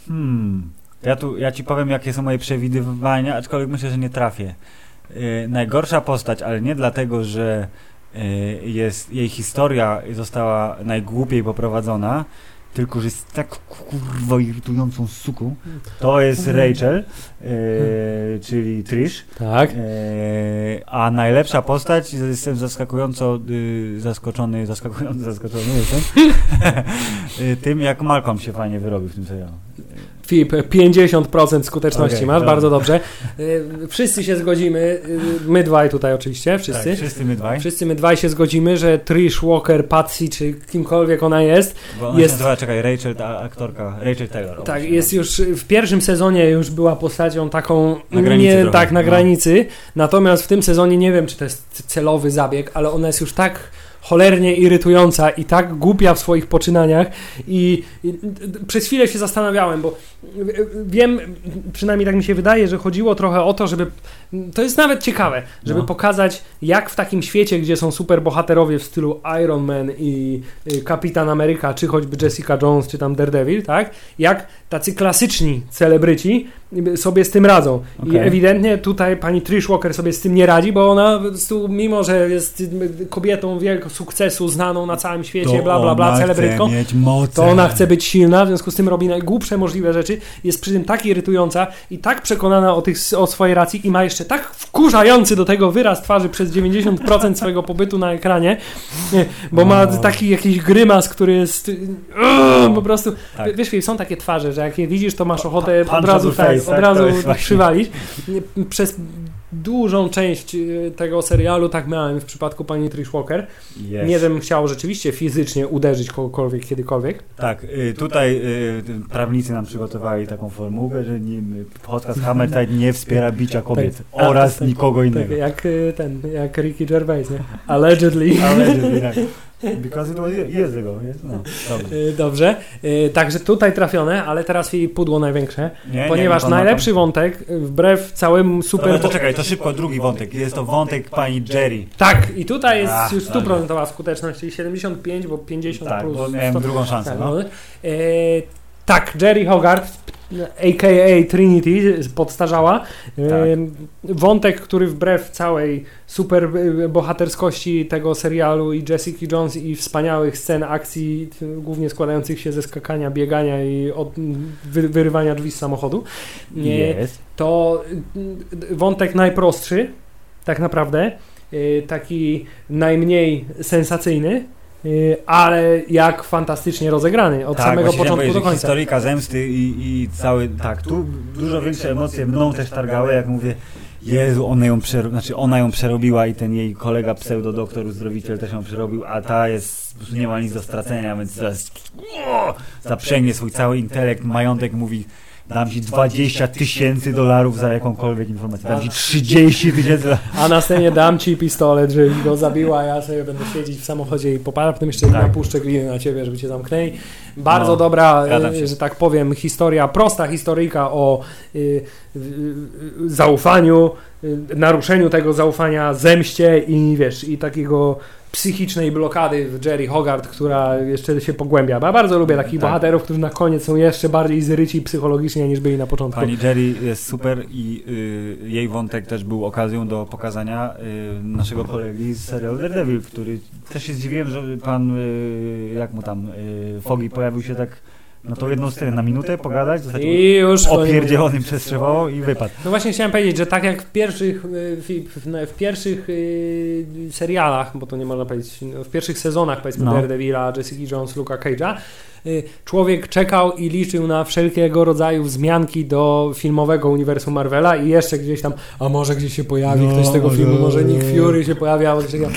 hmm, ja, tu, ja ci powiem, jakie są moje przewidywania, aczkolwiek myślę, że nie trafię. Y, najgorsza postać, ale nie dlatego, że y, jest, jej historia została najgłupiej poprowadzona, tylko, że jest tak kurwa irytującą suką. To jest Rachel, y, czyli Trish. Tak. E, a najlepsza postać, jestem zaskakująco y, zaskoczony, zaskakująco zaskoczony jestem, y, tym jak Malcolm się fajnie wyrobił w tym serialu. Filip, 50% skuteczności Okej, masz, dobra. bardzo dobrze. Y, Wszyscy się zgodzimy, y, my dwaj tutaj oczywiście, wszyscy. Tak, wszyscy my dwaj. Wszyscy my dwaj się zgodzimy, że Trish Walker, Patsy, czy kimkolwiek ona jest, Bo ona jest- się nazywa, czekaj, Rachel, ta aktorka, Rachel Taylor. tak, jest już w pierwszym sezonie już była postacią taką Na granicy nie trochę, tak na no. granicy, natomiast w tym sezonie nie wiem, czy to jest celowy zabieg, ale ona jest już tak cholernie irytująca i tak głupia w swoich poczynaniach i, i przez chwilę się zastanawiałem, bo wiem, przynajmniej tak mi się wydaje, że chodziło trochę o to, żeby to jest nawet ciekawe, żeby No. pokazać jak w takim świecie, gdzie są superbohaterowie w stylu Iron Man i y, Kapitan Ameryka, czy choćby Jessica Jones, czy tam Daredevil, tak? Jak tacy klasyczni celebryci sobie z tym radzą. I Okej. ewidentnie tutaj pani Trish Walker sobie z tym nie radzi, bo ona mimo że jest kobietą wielkiego sukcesu, znaną na całym świecie, bla bla bla, celebrytką, to ona chce być silna, w związku z tym robi najgłupsze możliwe rzeczy, jest przy tym tak irytująca i tak przekonana o, tych, o swojej racji i ma jeszcze tak wkurzający do tego wyraz twarzy przez 90% swojego pobytu na ekranie, nie, bo ma No. taki jakiś grymas, który jest yy, po prostu, Tak. wiesz, są takie twarze, że jak je widzisz, to masz ochotę punch od razu, tak, face, od tak? razu jest przywalić. Przez dużą część yy, tego serialu tak miałem w przypadku pani Trish Walker. Jest. Nie, żebym chciał rzeczywiście fizycznie uderzyć kogokolwiek kiedykolwiek. Tak, y, tutaj y, prawnicy nam przygotowali taką formułę, że nie, podcast Hammer Tide nie wspiera bicia kobiet Tak. A, oraz tak, nikogo Tak innego. jak y, ten, jak Ricky Gervais, nie? Allegedly. Ale tak. Because years ago, no, dobrze. Y, Dobrze. Y, Także tutaj trafione, ale teraz Filip pudło największe. Nie, ponieważ nie, nie, najlepszy wątek, y, wbrew całemu Super, super... to czekaj, to szybko drugi wątek. Jest to wątek pani Jerry. Tak, i tutaj jest Ach, już tak. stuprocentowa skuteczność, czyli 75, bo 50 Tak, plus bo miałem 100. drugą szansę. Tak, No. no. E, tak, Jerry Hogarth, a.k.a. Trinity, podstarzała. E, Tak. Wątek, który wbrew całej super e, bohaterskości tego serialu i Jessica Jones i wspaniałych scen akcji, głównie składających się ze skakania, biegania i od, wy, wyrywania drzwi z samochodu, nie, Jest. to y, wątek najprostszy, tak naprawdę, y, taki najmniej sensacyjny, y, ale jak fantastycznie rozegrany od tak, samego początku powiedzieć, do końca. Historyka zemsty i, i cały. Tak, tu dużo większe emocje mną też targały, jak mówię. Jezu, ona ją, przero... znaczy ona ją przerobiła i ten jej kolega pseudo-doktor uzdrowiciel też ją przerobił, a ta jest, nie ma nic do stracenia, więc zaraz o, zaprzęgnie swój cały intelekt, majątek, mówi dam ci 20 tysięcy dolarów za jakąkolwiek informację, dam ci 30 tysięcy A następnie dam ci pistolet, żebyś go zabiła, ja sobie będę siedzieć w samochodzie i popala, potem jeszcze Tak. napuszczę gliny na ciebie, żeby cię zamknęli. Bardzo No, dobra, się. że tak powiem, historia, prosta historyjka o y, y, y, zaufaniu, y, naruszeniu tego zaufania, zemście i wiesz, i takiego psychicznej blokady w Jerry Hogarth, która jeszcze się pogłębia. Ja bardzo lubię takich Tak. bohaterów, którzy na koniec są jeszcze bardziej zryci psychologicznie niż byli na początku. Pani Jerry jest super i y, jej wątek też był okazją do pokazania y, naszego kolegi z serialu Daredevil, który też się zdziwiłem, że pan, y, jak mu tam, y, Fogi pojawił się tak na tą jedną scenę, na minutę pogadać, w zasadzie I już opierdzielonym przez Trzewoło i wypadł. No właśnie chciałem powiedzieć, że tak jak w pierwszych, y, w, w, w pierwszych y, serialach, bo to nie można powiedzieć, no, w pierwszych sezonach powiedzmy No. Daredevila, Jessica Jones, Luka Cage'a, y, człowiek czekał i liczył na wszelkiego rodzaju wzmianki do filmowego uniwersum Marvela i jeszcze gdzieś tam, a może gdzieś się pojawi No, ktoś z tego filmu, może Nick Fury się pojawia, albo coś takiego.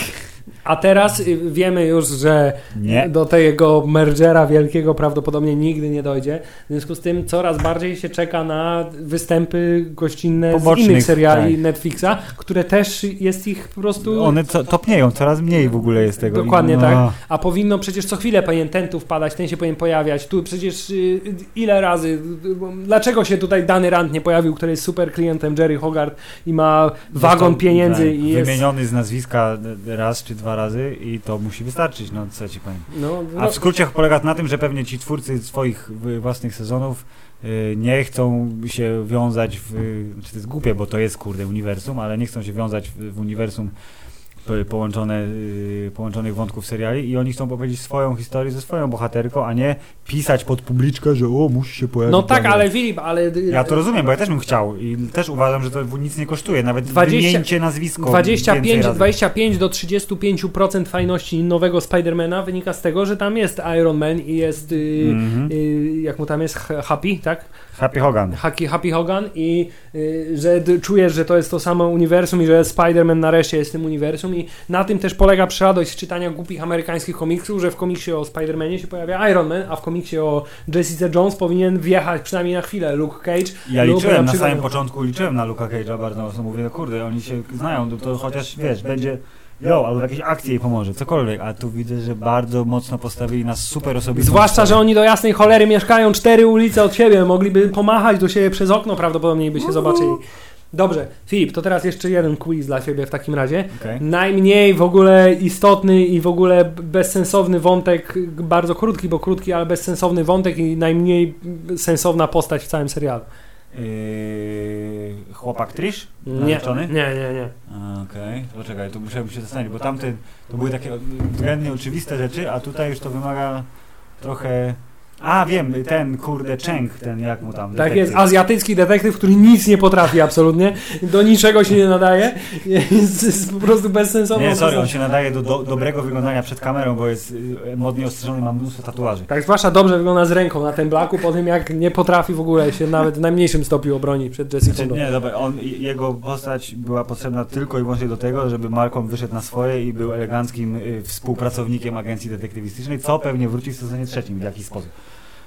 A teraz y, wiemy już, że Nie. do tego mergera wielkiego prawdopodobnie nigdy nie dojdzie. W związku z tym coraz bardziej się czeka na występy gościnne z Pobocznych, innych seriali tak. Netflixa, które też jest ich po prostu... One co, topnieją, coraz mniej w ogóle jest tego. Dokładnie no, tak. A powinno przecież co chwilę powinien ten tu wpadać, ten się powinien pojawiać. Tu przecież y, ile razy, y, dlaczego się tutaj Dany Rand nie pojawił, który jest super klientem Jerry Hogarth i ma wagon Został, pieniędzy tak, i jest... Wymieniony z nazwiska raz czy dwa razy i to musi wystarczyć, no co ci powiem. No, A no, w skrócie polega na tym, że pewnie ci twórcy swoich własnych sezonów y, nie chcą się wiązać w. Czy to jest głupie, bo to jest kurde uniwersum, ale nie chcą się wiązać w, w uniwersum połączone, y, połączonych wątków seriali i oni chcą powiedzieć swoją historię ze swoją bohaterką, a nie pisać pod publiczkę, że o, musi się pojawić. no tak, ale Filip, ale... Ja to rozumiem, bo ja też bym chciał i też uważam, że to nic nie kosztuje, nawet 20 wymienicie nazwisko 25, więcej razy. 25 do 35% fajności nowego Spidermana wynika z tego, że tam jest Iron Man i jest, Mhm. y, jak mu tam jest, Happy, tak? Happy Hogan. Happy, Happy Hogan i y, że czujesz, że to jest to samo uniwersum i że Spider-Man nareszcie jest tym uniwersum i na tym też polega przyradość z czytania głupich amerykańskich komiksów, że w komiksie o Spider-Manie się pojawia Iron Man, a w komiksie o Jessica Jones powinien wjechać przynajmniej na chwilę Luke Cage. Ja liczyłem na samym początku, liczyłem na Luka Cage'a bardzo mocno, mówię, kurde, oni się znają, to, to chociaż, wiesz, będzie jo, albo w jakiejś akcji jej pomoże, cokolwiek, a tu widzę, że bardzo mocno postawili nas super osobistą Zwłaszcza, że oni do jasnej cholery mieszkają cztery ulice od siebie, mogliby pomachać do siebie przez okno prawdopodobnie by się zobaczyli. Dobrze, Filip, to teraz jeszcze jeden quiz dla Ciebie w takim razie. Okej. Najmniej w ogóle istotny i w ogóle bezsensowny wątek, bardzo krótki, bo krótki, ale bezsensowny wątek i najmniej sensowna postać w całym serialu. Yy, chłopak Trish? Nie, Narzeczony? nie, nie, nie. Okej, poczekaj, to musiałem się zastanowić, bo tamte to były takie względnie oczywiste rzeczy, a tutaj już to wymaga trochę... A, wiem, ten kurde Cheng, ten jak mu tam... Tak detektyw. jest, azjatycki detektyw, który nic nie potrafi absolutnie, do niczego się nie nadaje, jest, jest po prostu bezsensowną Nie, sorry, on się nadaje do, do dobrego wyglądania przed kamerą, bo jest y, modnie ostrzeżony, ma mnóstwo tatuaży. Tak, zwłaszcza dobrze wygląda z ręką na tym blaku, po tym jak nie potrafi w ogóle się nawet w najmniejszym stopniu obronić przed Jessica Znaczy, nie, dobra, on, jego postać była potrzebna tylko i wyłącznie do tego, żeby Malcolm wyszedł na swoje i był eleganckim y, współpracownikiem agencji detektywistycznej, co pewnie wróci w sezonie trzecim w jakiś sposób.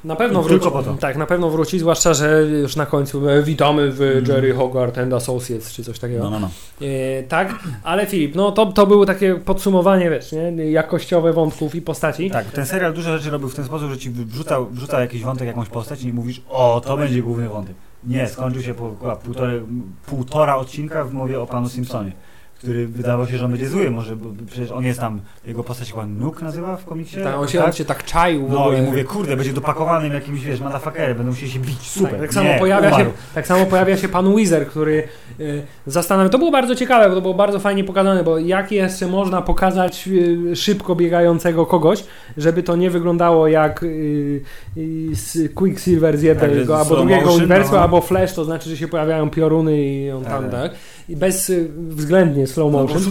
Na pewno wróci. tylko po to. Tak, na pewno wróci, zwłaszcza, że już na końcu e, witamy w Mhm. Jerry Hogarth and Associates, czy coś takiego. No, no, no. E, tak, ale Filip, no to, to było takie podsumowanie, wiesz, nie? jakościowe wątków i postaci. Tak, ten serial dużo rzeczy robił w ten sposób, że ci wrzucał, wrzucał jakiś wątek, jakąś postać i mówisz, o, to będzie główny wątek. Nie, skończył się po półtorej, półtora odcinka w mowie o panu Simpsonie, który wydawał się, że on będzie zły, może, bo przecież on jest tam, jego postać chyba Nuk nazywa w komiksie? Tak, on, się, on się tak czaił No i mówię, kurde, będzie dopakowanym jakimś, wiesz, motherfuckerem, będą musieli się bić, super. Tak, tak samo nie, pojawia się, tak samo pojawia się pan Weezer, który y, zastanawia. To było bardzo ciekawe, bo to było bardzo fajnie pokazane, bo jak jeszcze można pokazać y, szybko biegającego kogoś, żeby to nie wyglądało jak y, y, z Quicksilver z jednego Tak, albo drugiego uniwersum, no. albo Flash, to znaczy, że się pojawiają pioruny i on tam, Tak, tak? I bez y, slow motion.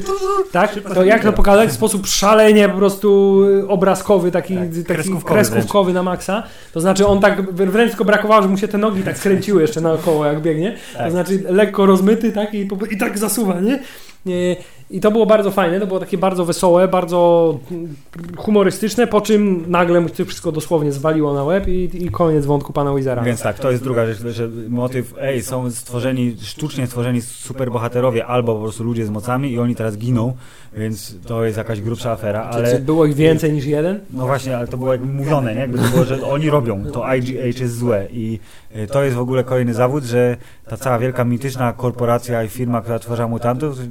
Tak? Szybko To jak to pokazać w sposób szalenie po prostu y, obrazkowy, taki, Tak, taki kreskówkowy kreskówkowy, na maksa. To znaczy on tak wręcz tylko brakowało, że mu się te nogi tak skręciły jeszcze naokoło jak biegnie. To Tak. znaczy lekko rozmyty tak i, i tak zasuwa, nie? Nie, I to było bardzo fajne, to było takie bardzo wesołe, bardzo humorystyczne, po czym nagle mu się wszystko dosłownie zwaliło na łeb i, i koniec wątku pana Wizera. Więc tak, to jest druga rzecz, że motyw, ej, są stworzeni, sztucznie stworzeni superbohaterowie albo po prostu ludzie z mocami i oni teraz giną, więc to jest jakaś grubsza afera, Czy, czy ale... było ich więcej niż jeden? No właśnie, ale to było jakby mówione, nie? Jakby to było, że oni robią, to IGH jest złe i to jest w ogóle kolejny zawód, że ta cała wielka mityczna korporacja i firma, która tworzyła mutantów, y,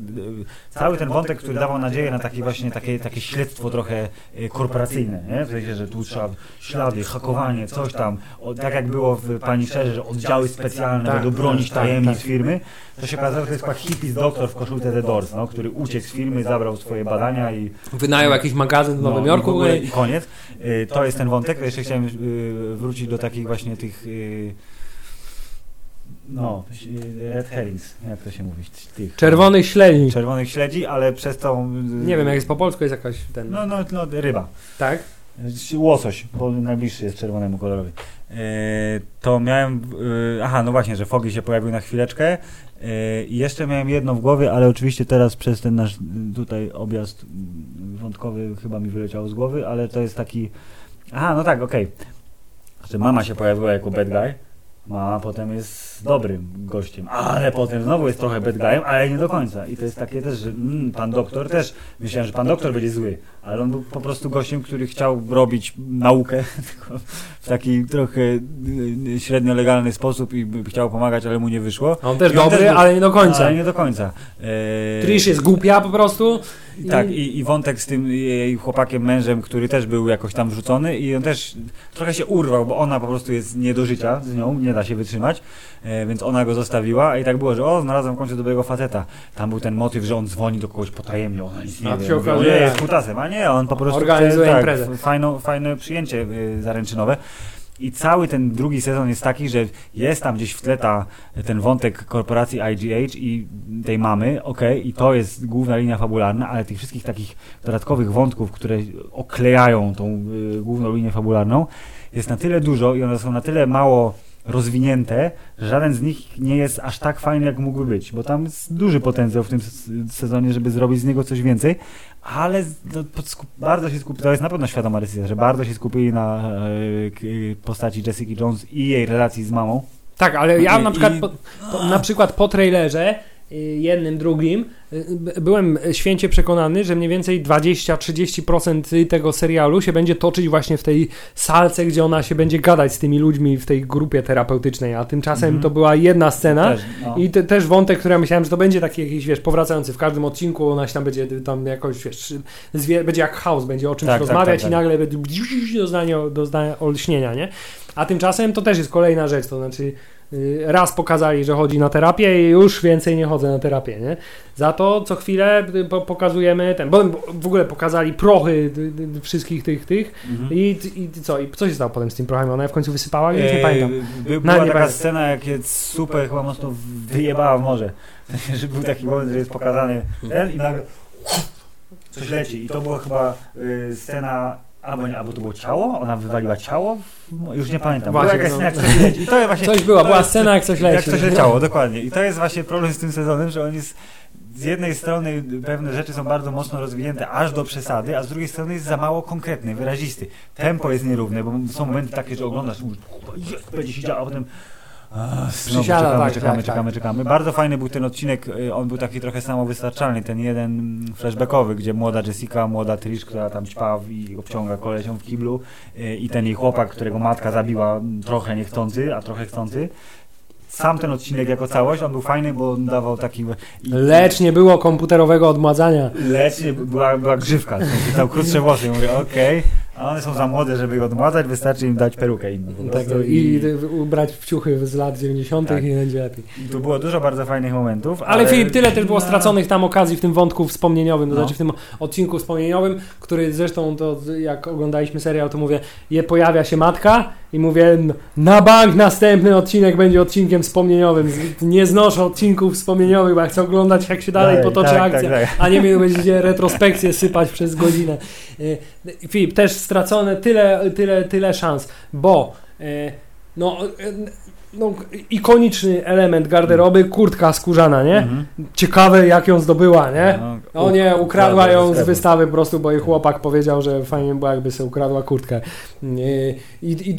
cały ten wątek, który dawał nadzieję na takie właśnie takie, takie śledztwo trochę y, korporacyjne, nie? W sensie, że tu trzeba ślady, hakowanie, coś tam, o, tak jak było w Pani Szerze, że oddziały specjalne Tak, będą bronić tak, tajemnic tak. firmy, to się okazało, że to jest chyba hippies doktor w koszulce The Doors, no, który uciekł z firmy, zabrał swoje badania i Wynajął jakiś magazyn w Nowym no, Jorku i w ogóle I koniec. To jest ten wątek. Jeszcze chciałem wrócić do takich właśnie tych. No, y, red herrings, jak to się mówi? Tych, Czerwony śledzi. Czerwonych śledzi, ale przez tą. Nie wiem, jak jest po polsku, jest jakaś ten. No, no, no, ryba. Tak? Łosoś, bo najbliższy jest czerwonemu kolorowi. Y, To miałem. y, Aha, no właśnie, że Fogi się pojawił na chwileczkę. Y, I jeszcze miałem jedno w głowie, ale oczywiście teraz przez ten nasz tutaj objazd wątkowy chyba mi wyleciało z głowy, ale to jest taki. Aha, no tak, okej. Że mama się pojawiła jako bad guy. Mama potem jest dobrym gościem, ale potem znowu jest trochę bad guyem, ale nie do końca. I to jest takie też, że mm, pan doktor też, myślałem, że pan doktor będzie zły, ale on był po prostu gościem, który chciał robić naukę w taki trochę y, y, średnio legalny sposób i chciał pomagać, ale mu nie wyszło. On też I on dobry, też był- ale nie do końca. Ale nie do końca. E, Trish jest głupia po prostu. I- tak, i, i wątek z tym jej chłopakiem, mężem, który też był jakoś tam wrzucony i on też trochę się urwał, bo ona po prostu jest nie do życia z nią, nie da się wytrzymać, e, więc ona go zostawiła i tak było, że o, znalazłem w końcu dobrego faceta. Tam był ten motyw, że on dzwoni do kogoś potajemnie, ona nic nie wie. Mówi, okazuje- "O nie, jest kutasem, a nie, on po prostu Organizuje chce, imprezę. tak, fajną, fajne przyjęcie y, zaręczynowe. I cały ten drugi sezon jest taki, że jest tam gdzieś w tle ta, ten wątek korporacji IGH i tej mamy, okej, i to jest główna linia fabularna, ale tych wszystkich takich dodatkowych wątków, które oklejają tą y, główną linię fabularną, jest na tyle dużo i one są na tyle mało rozwinięte, żaden z nich nie jest aż tak fajny, jak mógłby być, bo tam jest duży potencjał w tym sezonie, żeby zrobić z niego coś więcej, ale no, bardzo się skupili, to jest na pewno świadoma decyzja, że bardzo się skupili na e, k- postaci Jessica Jones i jej relacji z mamą. Tak, ale ja na przykład, i- po, po, na przykład po trailerze y, jednym, drugim byłem święcie przekonany, że mniej więcej 20-30% tego serialu się będzie toczyć właśnie w tej salce, gdzie ona się będzie gadać z tymi ludźmi w tej grupie terapeutycznej, a tymczasem Mhm. to była jedna scena Też, no. i te, też wątek, który ja myślałem, że to będzie taki jakiś, wiesz, powracający w każdym odcinku, ona się tam będzie tam jakoś, wiesz, zwie, będzie jak chaos, będzie o czymś Tak, tak, rozmawiać tak, i tak. nagle będzie doznanie, doznanie olśnienia, nie? A tymczasem to też jest kolejna rzecz, to znaczy raz pokazali, że chodzi na terapię i już więcej nie chodzę na terapię, nie? Za to co chwilę y, po- pokazujemy ten, bo w ogóle pokazali prochy y, y, wszystkich tych, tych Mhm. i, i co, i co się stało potem z tym prochem? Ona w końcu wysypała? Już nie pamiętam. by- No, Była nie taka pamiętam. scena, jak jest super chyba mocno wyjebała w morze. że był taki moment, że jest pokazany ten i nagle coś leci. I to była chyba y, scena, albo, nie, albo to było ciało, ona wywaliła ciało, w- już nie pamiętam. Była Właśnie, jakaś no. scena, jak coś. I to jest właśnie, Coś była, to była scena jak coś leci. Jak coś leciało, dokładnie. I to jest właśnie problem z tym sezonem, że on jest z jednej strony pewne rzeczy są bardzo mocno rozwinięte aż do przesady, a z drugiej strony jest za mało konkretny, wyrazisty. Tempo jest nierówne, bo są momenty takie, że oglądasz i mówisz, "Kurwa, jest, będzie się działo, a potem znowu Przysiada, czekamy, tak, czekamy, tak, czekamy, czekamy. Bardzo fajny był ten odcinek, y, on był taki trochę samowystarczalny, ten jeden flashbackowy, gdzie młoda Jessica, młoda Trish, która tam ćpa i obciąga kolesią w kiblu y, i ten jej chłopak, którego matka zabiła mm, trochę niechcący, a trochę chcący. Sam ten odcinek jako całość, on był fajny, bo on dawał taki... Lecz nie było komputerowego odmładzania. Lecz nie, była, była grzywka, tam krótsze włosy. Mówię, okej, a one są za młode, żeby je odmładzać, wystarczy im dać perukę inną. Tak, prostu. I ubrać w ciuchy z lat 90. Tak. i będzie lepiej. I tu było dużo bardzo fajnych momentów. Ale Filip, tyle też było straconych tam okazji w tym wątku wspomnieniowym, to No. znaczy w tym odcinku wspomnieniowym, który zresztą to jak oglądaliśmy serial, to mówię, je pojawia się matka i mówię, "N- na bank następny odcinek będzie odcinkiem wspomnieniowym. Nie znoszę odcinków wspomnieniowych, bo ja chcę oglądać jak się dalej potoczy tak, akcja. Tak, tak. a nie mi będziecie retrospekcję sypać przez godzinę. Y, Filip, też stracone tyle, tyle, tyle szans, bo y, no, y, no, ikoniczny element garderoby, kurtka skórzana, nie? Mhm. Ciekawe jak ją zdobyła, nie? No, O nie, ukradła ją z wystawy po prostu, bo jej chłopak powiedział, że fajnie było jakby sobie ukradła kurtkę. I, i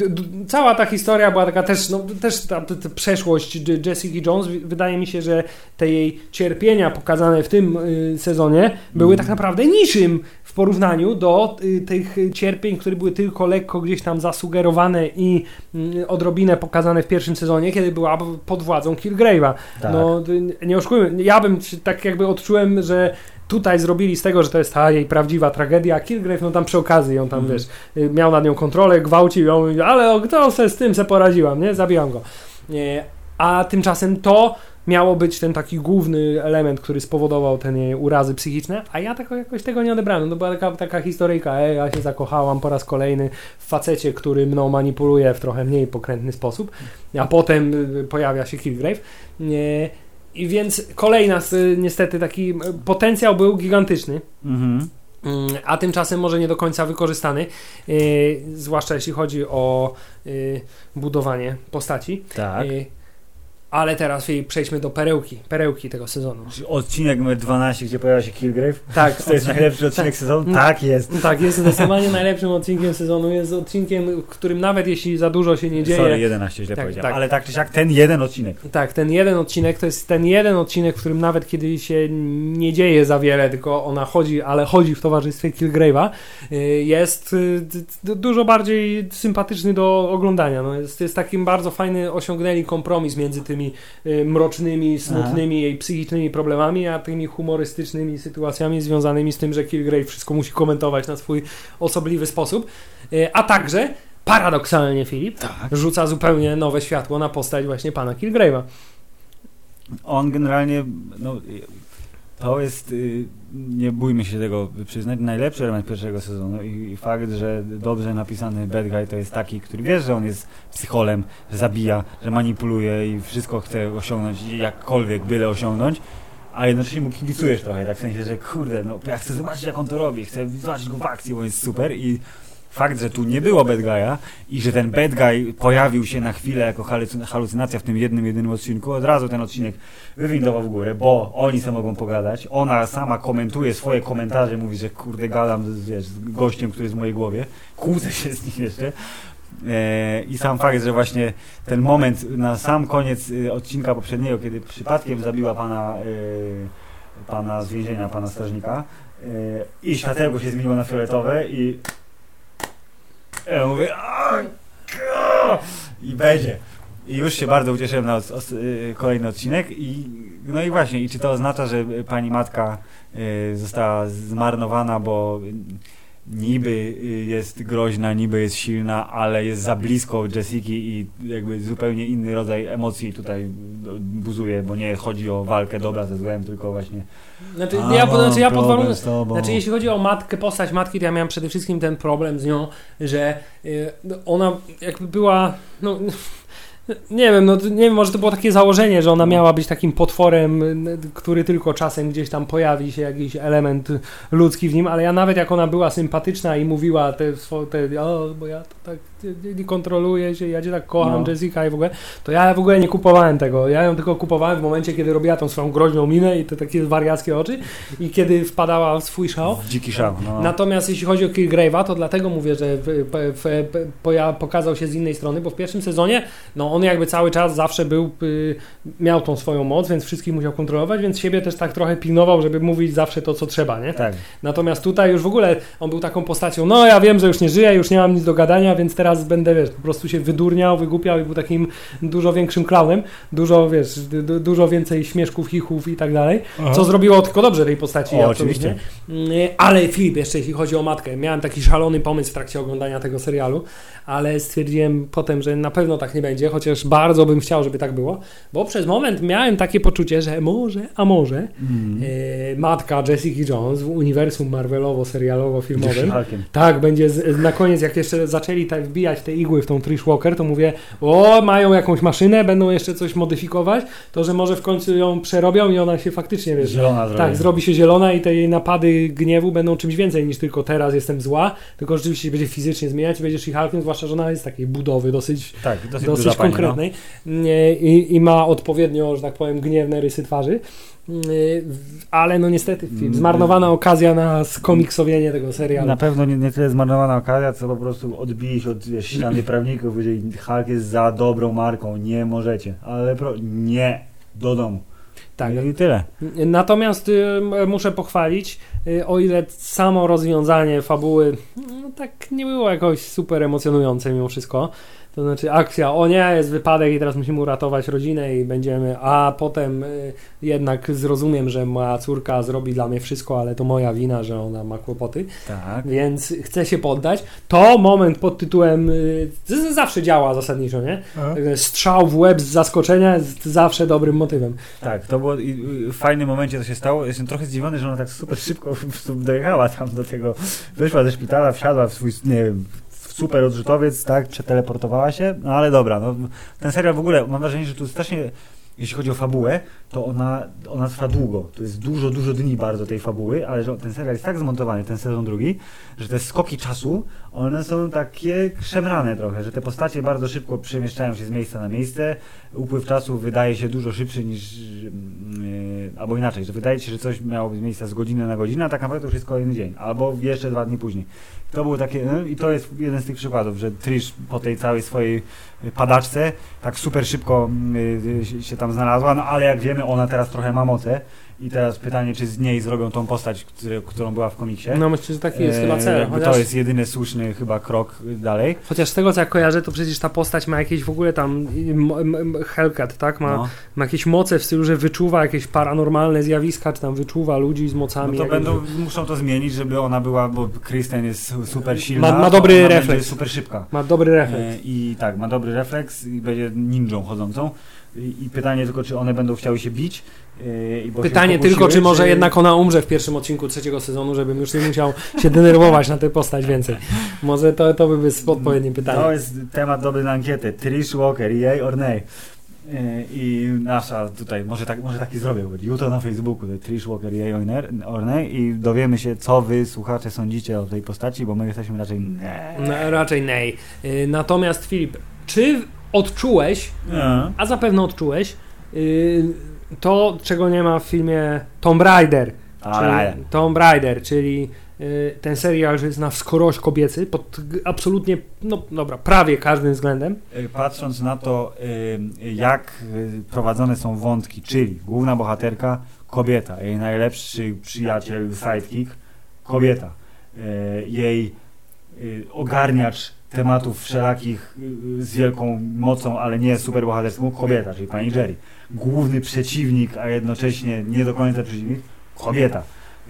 cała ta historia była taka też, no też ta, ta, ta przeszłość Jessica Jones, wydaje mi się, że te jej cierpienia pokazane w tym y, sezonie były Mm. tak naprawdę niczym w porównaniu do y, tych cierpień, które były tylko lekko gdzieś tam zasugerowane i y, odrobinę pokazane w pierwszym sezonie, kiedy była pod władzą Kilgrave'a. Tak. No, y, nie oszukujmy, ja bym tak jakby odczułem, że tutaj zrobili z tego, że to jest ta jej prawdziwa tragedia, a Kilgrave, no tam przy okazji ją tam, Mhm. wiesz, y, miał nad nią kontrolę, gwałcił ją, i- ale o, kto se z tym se poradziłam, nie? Zabiłam go. Nie, a tymczasem to miało być ten taki główny element, który spowodował te urazy psychiczne, a ja tako, jakoś tego nie odebrałem. No, to była taka, taka historyjka, ej, ja się zakochałam po raz kolejny w facecie, który mną manipuluje w trochę mniej pokrętny sposób, a potem y, pojawia się Kilgrave. Nie, I więc kolejna, y, niestety, taki y, potencjał był gigantyczny. Mhm. Mm, a tymczasem może nie do końca wykorzystany, yy, zwłaszcza jeśli chodzi o yy, budowanie postaci. Tak. Yy, ale teraz Filip, przejdźmy do perełki, perełki tego sezonu. Odcinek numer 12, gdzie pojawia się Kilgrave. Tak, To jest najlepszy odcinek sezonu? Mm. Tak jest. tak, jest zdecydowanie najlepszym odcinkiem sezonu. Jest odcinkiem, którym nawet jeśli za dużo się nie dzieje, Sorry, 11 źle Tak, powiedziałem. tak. Ale tak czy siak, ten jeden odcinek. Tak, ten jeden odcinek to jest ten jeden odcinek, w którym nawet kiedy się nie dzieje za wiele, tylko ona chodzi, ale chodzi w towarzystwie Kilgrave'a, y, jest y, dużo bardziej sympatyczny do oglądania. No jest, jest takim bardzo fajny, osiągnęli kompromis między tymi y, mrocznymi, smutnymi jej psychicznymi problemami, a tymi humorystycznymi sytuacjami związanymi z tym, że Kilgrave wszystko musi komentować na swój osobliwy sposób. Y, A także paradoksalnie Filip Tak. rzuca zupełnie nowe światło na postać właśnie pana Kilgrave'a. On generalnie, no, to jest, y, nie bójmy się tego przyznać, najlepszy element pierwszego sezonu i, i fakt, że dobrze napisany bad guy to jest taki, który wiesz, że on jest psycholem, że zabija, że manipuluje i wszystko chce osiągnąć, jakkolwiek byle osiągnąć, a jednocześnie mu kibicujesz trochę, tak w sensie, że kurde, no ja chcę zobaczyć jak on to robi, chcę zobaczyć go w akcji, bo jest super i fakt, że tu nie było bad guy'a i że ten bad guy pojawił się na chwilę jako halucy- halucynacja w tym jednym, jedynym odcinku, od razu ten odcinek wywindował w górę, bo oni sobie mogą pogadać. Ona sama komentuje swoje komentarze, mówi, że kurde gadam z, wiesz, z gościem, który jest w mojej głowie. Kłócę się z nim jeszcze. E, I sam fakt, że właśnie ten moment na sam koniec y, odcinka poprzedniego, kiedy przypadkiem zabiła pana, y, pana z więzienia, pana strażnika i światełko się zmieniło na fioletowe i ja mówię i będzie. I już się bardzo ucieszyłem na y, kolejny odcinek i no i właśnie, i czy to oznacza, że pani matka y, została zmarnowana, bo niby y, jest groźna, niby jest silna, ale jest za blisko Jessiki i jakby zupełnie inny rodzaj emocji tutaj buzuje, bo nie chodzi o walkę dobra ze złem, tylko właśnie znaczy, ja, znaczy, ja podwarunek, znaczy jeśli chodzi o matkę, postać matki, to ja miałem przede wszystkim ten problem z nią, że y, ona jakby była no, nie wiem, no nie wiem, może to było takie założenie, że ona miała być takim potworem, który tylko czasem gdzieś tam pojawi się jakiś element ludzki w nim, ale ja nawet jak ona była sympatyczna i mówiła te, te o, bo ja to tak nie, kontroluję się, ja cię tak kocham, no. Jessica i w ogóle, to ja w ogóle nie kupowałem tego. Ja ją tylko kupowałem w momencie, kiedy robiła tą swoją groźną minę i te takie wariackie oczy i kiedy wpadała w swój szał. W dziki szał, no. Natomiast jeśli chodzi o Killgrave'a, to dlatego mówię, że w, w, w, pokazał się z innej strony, bo w pierwszym sezonie, no on jakby cały czas zawsze był, y, miał tą swoją moc, więc wszystkich musiał kontrolować, więc siebie też tak trochę pilnował, żeby mówić zawsze to, co trzeba, nie? Tak. Natomiast tutaj już w ogóle on był taką postacią, no ja wiem, że już nie żyję, już nie mam nic do gadania, więc teraz teraz będę, wiesz, po prostu się wydurniał, wygłupiał i był takim dużo większym klaunem, dużo, wiesz, dużo więcej śmieszków, chichów i tak dalej, Aha. co zrobiło tylko dobrze tej postaci. O, oczywiście. Mm, ale Filip, jeszcze jeśli chodzi o matkę, miałem taki szalony pomysł w trakcie oglądania tego serialu, ale stwierdziłem potem, że na pewno tak nie będzie, chociaż bardzo bym chciał, żeby tak było, bo przez moment miałem takie poczucie, że może, a może mm. e, matka Jessica Jones w uniwersum Marvelowo-serialowo-filmowym tak, będzie z, na koniec, jak jeszcze zaczęli tak wbijać te igły w tą Trish Walker, to mówię, o, mają jakąś maszynę, będą jeszcze coś modyfikować, to że może w końcu ją przerobią i ona się faktycznie, wiesz, zielona tak, zrobi. zrobi się zielona i te jej napady gniewu będą czymś więcej niż tylko teraz jestem zła, tylko rzeczywiście będzie fizycznie zmieniać i będzie She-Hulkiem, zwłaszcza, że ona jest takiej budowy dosyć, tak, dosyć, dosyć konkretnej pani, no. I, i ma odpowiednio, że tak powiem, gniewne rysy twarzy. Y, ale no niestety film, zmarnowana okazja na skomiksowienie tego serialu. Na pewno nie, nie tyle zmarnowana okazja, co po prostu odbić od wiesz, ściany prawników, powiedzieli Hulk jest za dobrą marką, nie możecie, ale pro, nie, do domu. Tak. I tyle. Natomiast y, muszę pochwalić, y, o ile samo rozwiązanie fabuły no, tak nie było jakoś super emocjonujące mimo wszystko, to znaczy akcja, o nie, jest wypadek i teraz musimy uratować rodzinę i będziemy, a potem y, jednak zrozumiem, że moja córka zrobi dla mnie wszystko, ale to moja wina, że ona ma kłopoty. Tak. Więc chcę się poddać. To moment pod tytułem y, zawsze działa zasadniczo, nie? Strzał w łeb z zaskoczenia jest zawsze dobrym motywem. Tak, to było w fajnym momencie to się stało. Jestem trochę zdziwiony, że ona tak super szybko dojechała tam do tego, wyszła ze szpitala, wsiadła w swój, nie wiem, super odrzutowiec, tak, przeteleportowała się, no ale dobra, no, ten serial w ogóle, mam wrażenie, że tu strasznie jeśli chodzi o fabułę, to ona, ona trwa długo. To jest dużo, dużo dni bardzo tej fabuły, ale że ten serial jest tak zmontowany, ten sezon drugi, że te skoki czasu, one są takie szemrane trochę, że te postacie bardzo szybko przemieszczają się z miejsca na miejsce. Upływ czasu wydaje się dużo szybszy niż, yy, albo inaczej, że wydaje się, że coś miało miejsca z godziny na godzinę, a tak naprawdę to już jest kolejny dzień, albo jeszcze dwa dni później. To było takie, no, i to jest jeden z tych przykładów, że Trish po tej całej swojej padaczce tak super szybko yy, się tam znalazła, no ale jak wiemy, ona teraz trochę ma moce i teraz pytanie, czy z niej zrobią tą postać, który, którą była w komiksie. No myślę, że taki jest e, chyba cel. Chociaż... To jest jedyny słuszny chyba krok dalej. Chociaż z tego co ja kojarzę, to przecież ta postać ma jakieś w ogóle tam Hellcat, tak? Ma, no. ma jakieś moce w stylu, że wyczuwa jakieś paranormalne zjawiska, czy tam wyczuwa ludzi z mocami. No to będą, muszą to zmienić, żeby ona była, bo Kristen jest super silna. Ma, ma dobry refleks. super szybka. Ma dobry refleks. E, I tak, ma dobry refleks i będzie ninją chodzącą. I pytanie tylko, czy one będą chciały się bić. Yy, pytanie tylko, czy może czy... jednak ona umrze w pierwszym odcinku trzeciego sezonu, żebym już nie musiał się denerwować na tę postać więcej. Może to, to by było odpowiednie pytanie. To jest temat dobry na ankietę. Trish Walker, jej or nay? Yy, I nasza tutaj, może, tak, może taki zrobię, jutro na Facebooku, Trish Walker, jej or nay i dowiemy się, co wy, słuchacze, sądzicie o tej postaci, bo my jesteśmy raczej nie. No, raczej nej. Yy, natomiast Filip, czy odczułeś, a zapewne odczułeś, yy, to, czego nie ma w filmie Tomb Raider. Czyli, Tomb Raider, czyli yy, ten serial, że jest na wskorość kobiecy, pod absolutnie, no dobra, prawie każdym względem. Y, patrząc na to, yy, jak y, prowadzone są wątki, czyli główna bohaterka, kobieta, jej najlepszy przyjaciel, sidekick, kobieta, yy, jej y, ogarniacz tematów wszelakich z wielką mocą, ale nie super bohaterską, kobieta, czyli pani Jerry. Główny przeciwnik, a jednocześnie nie do końca przeciwnik, kobieta.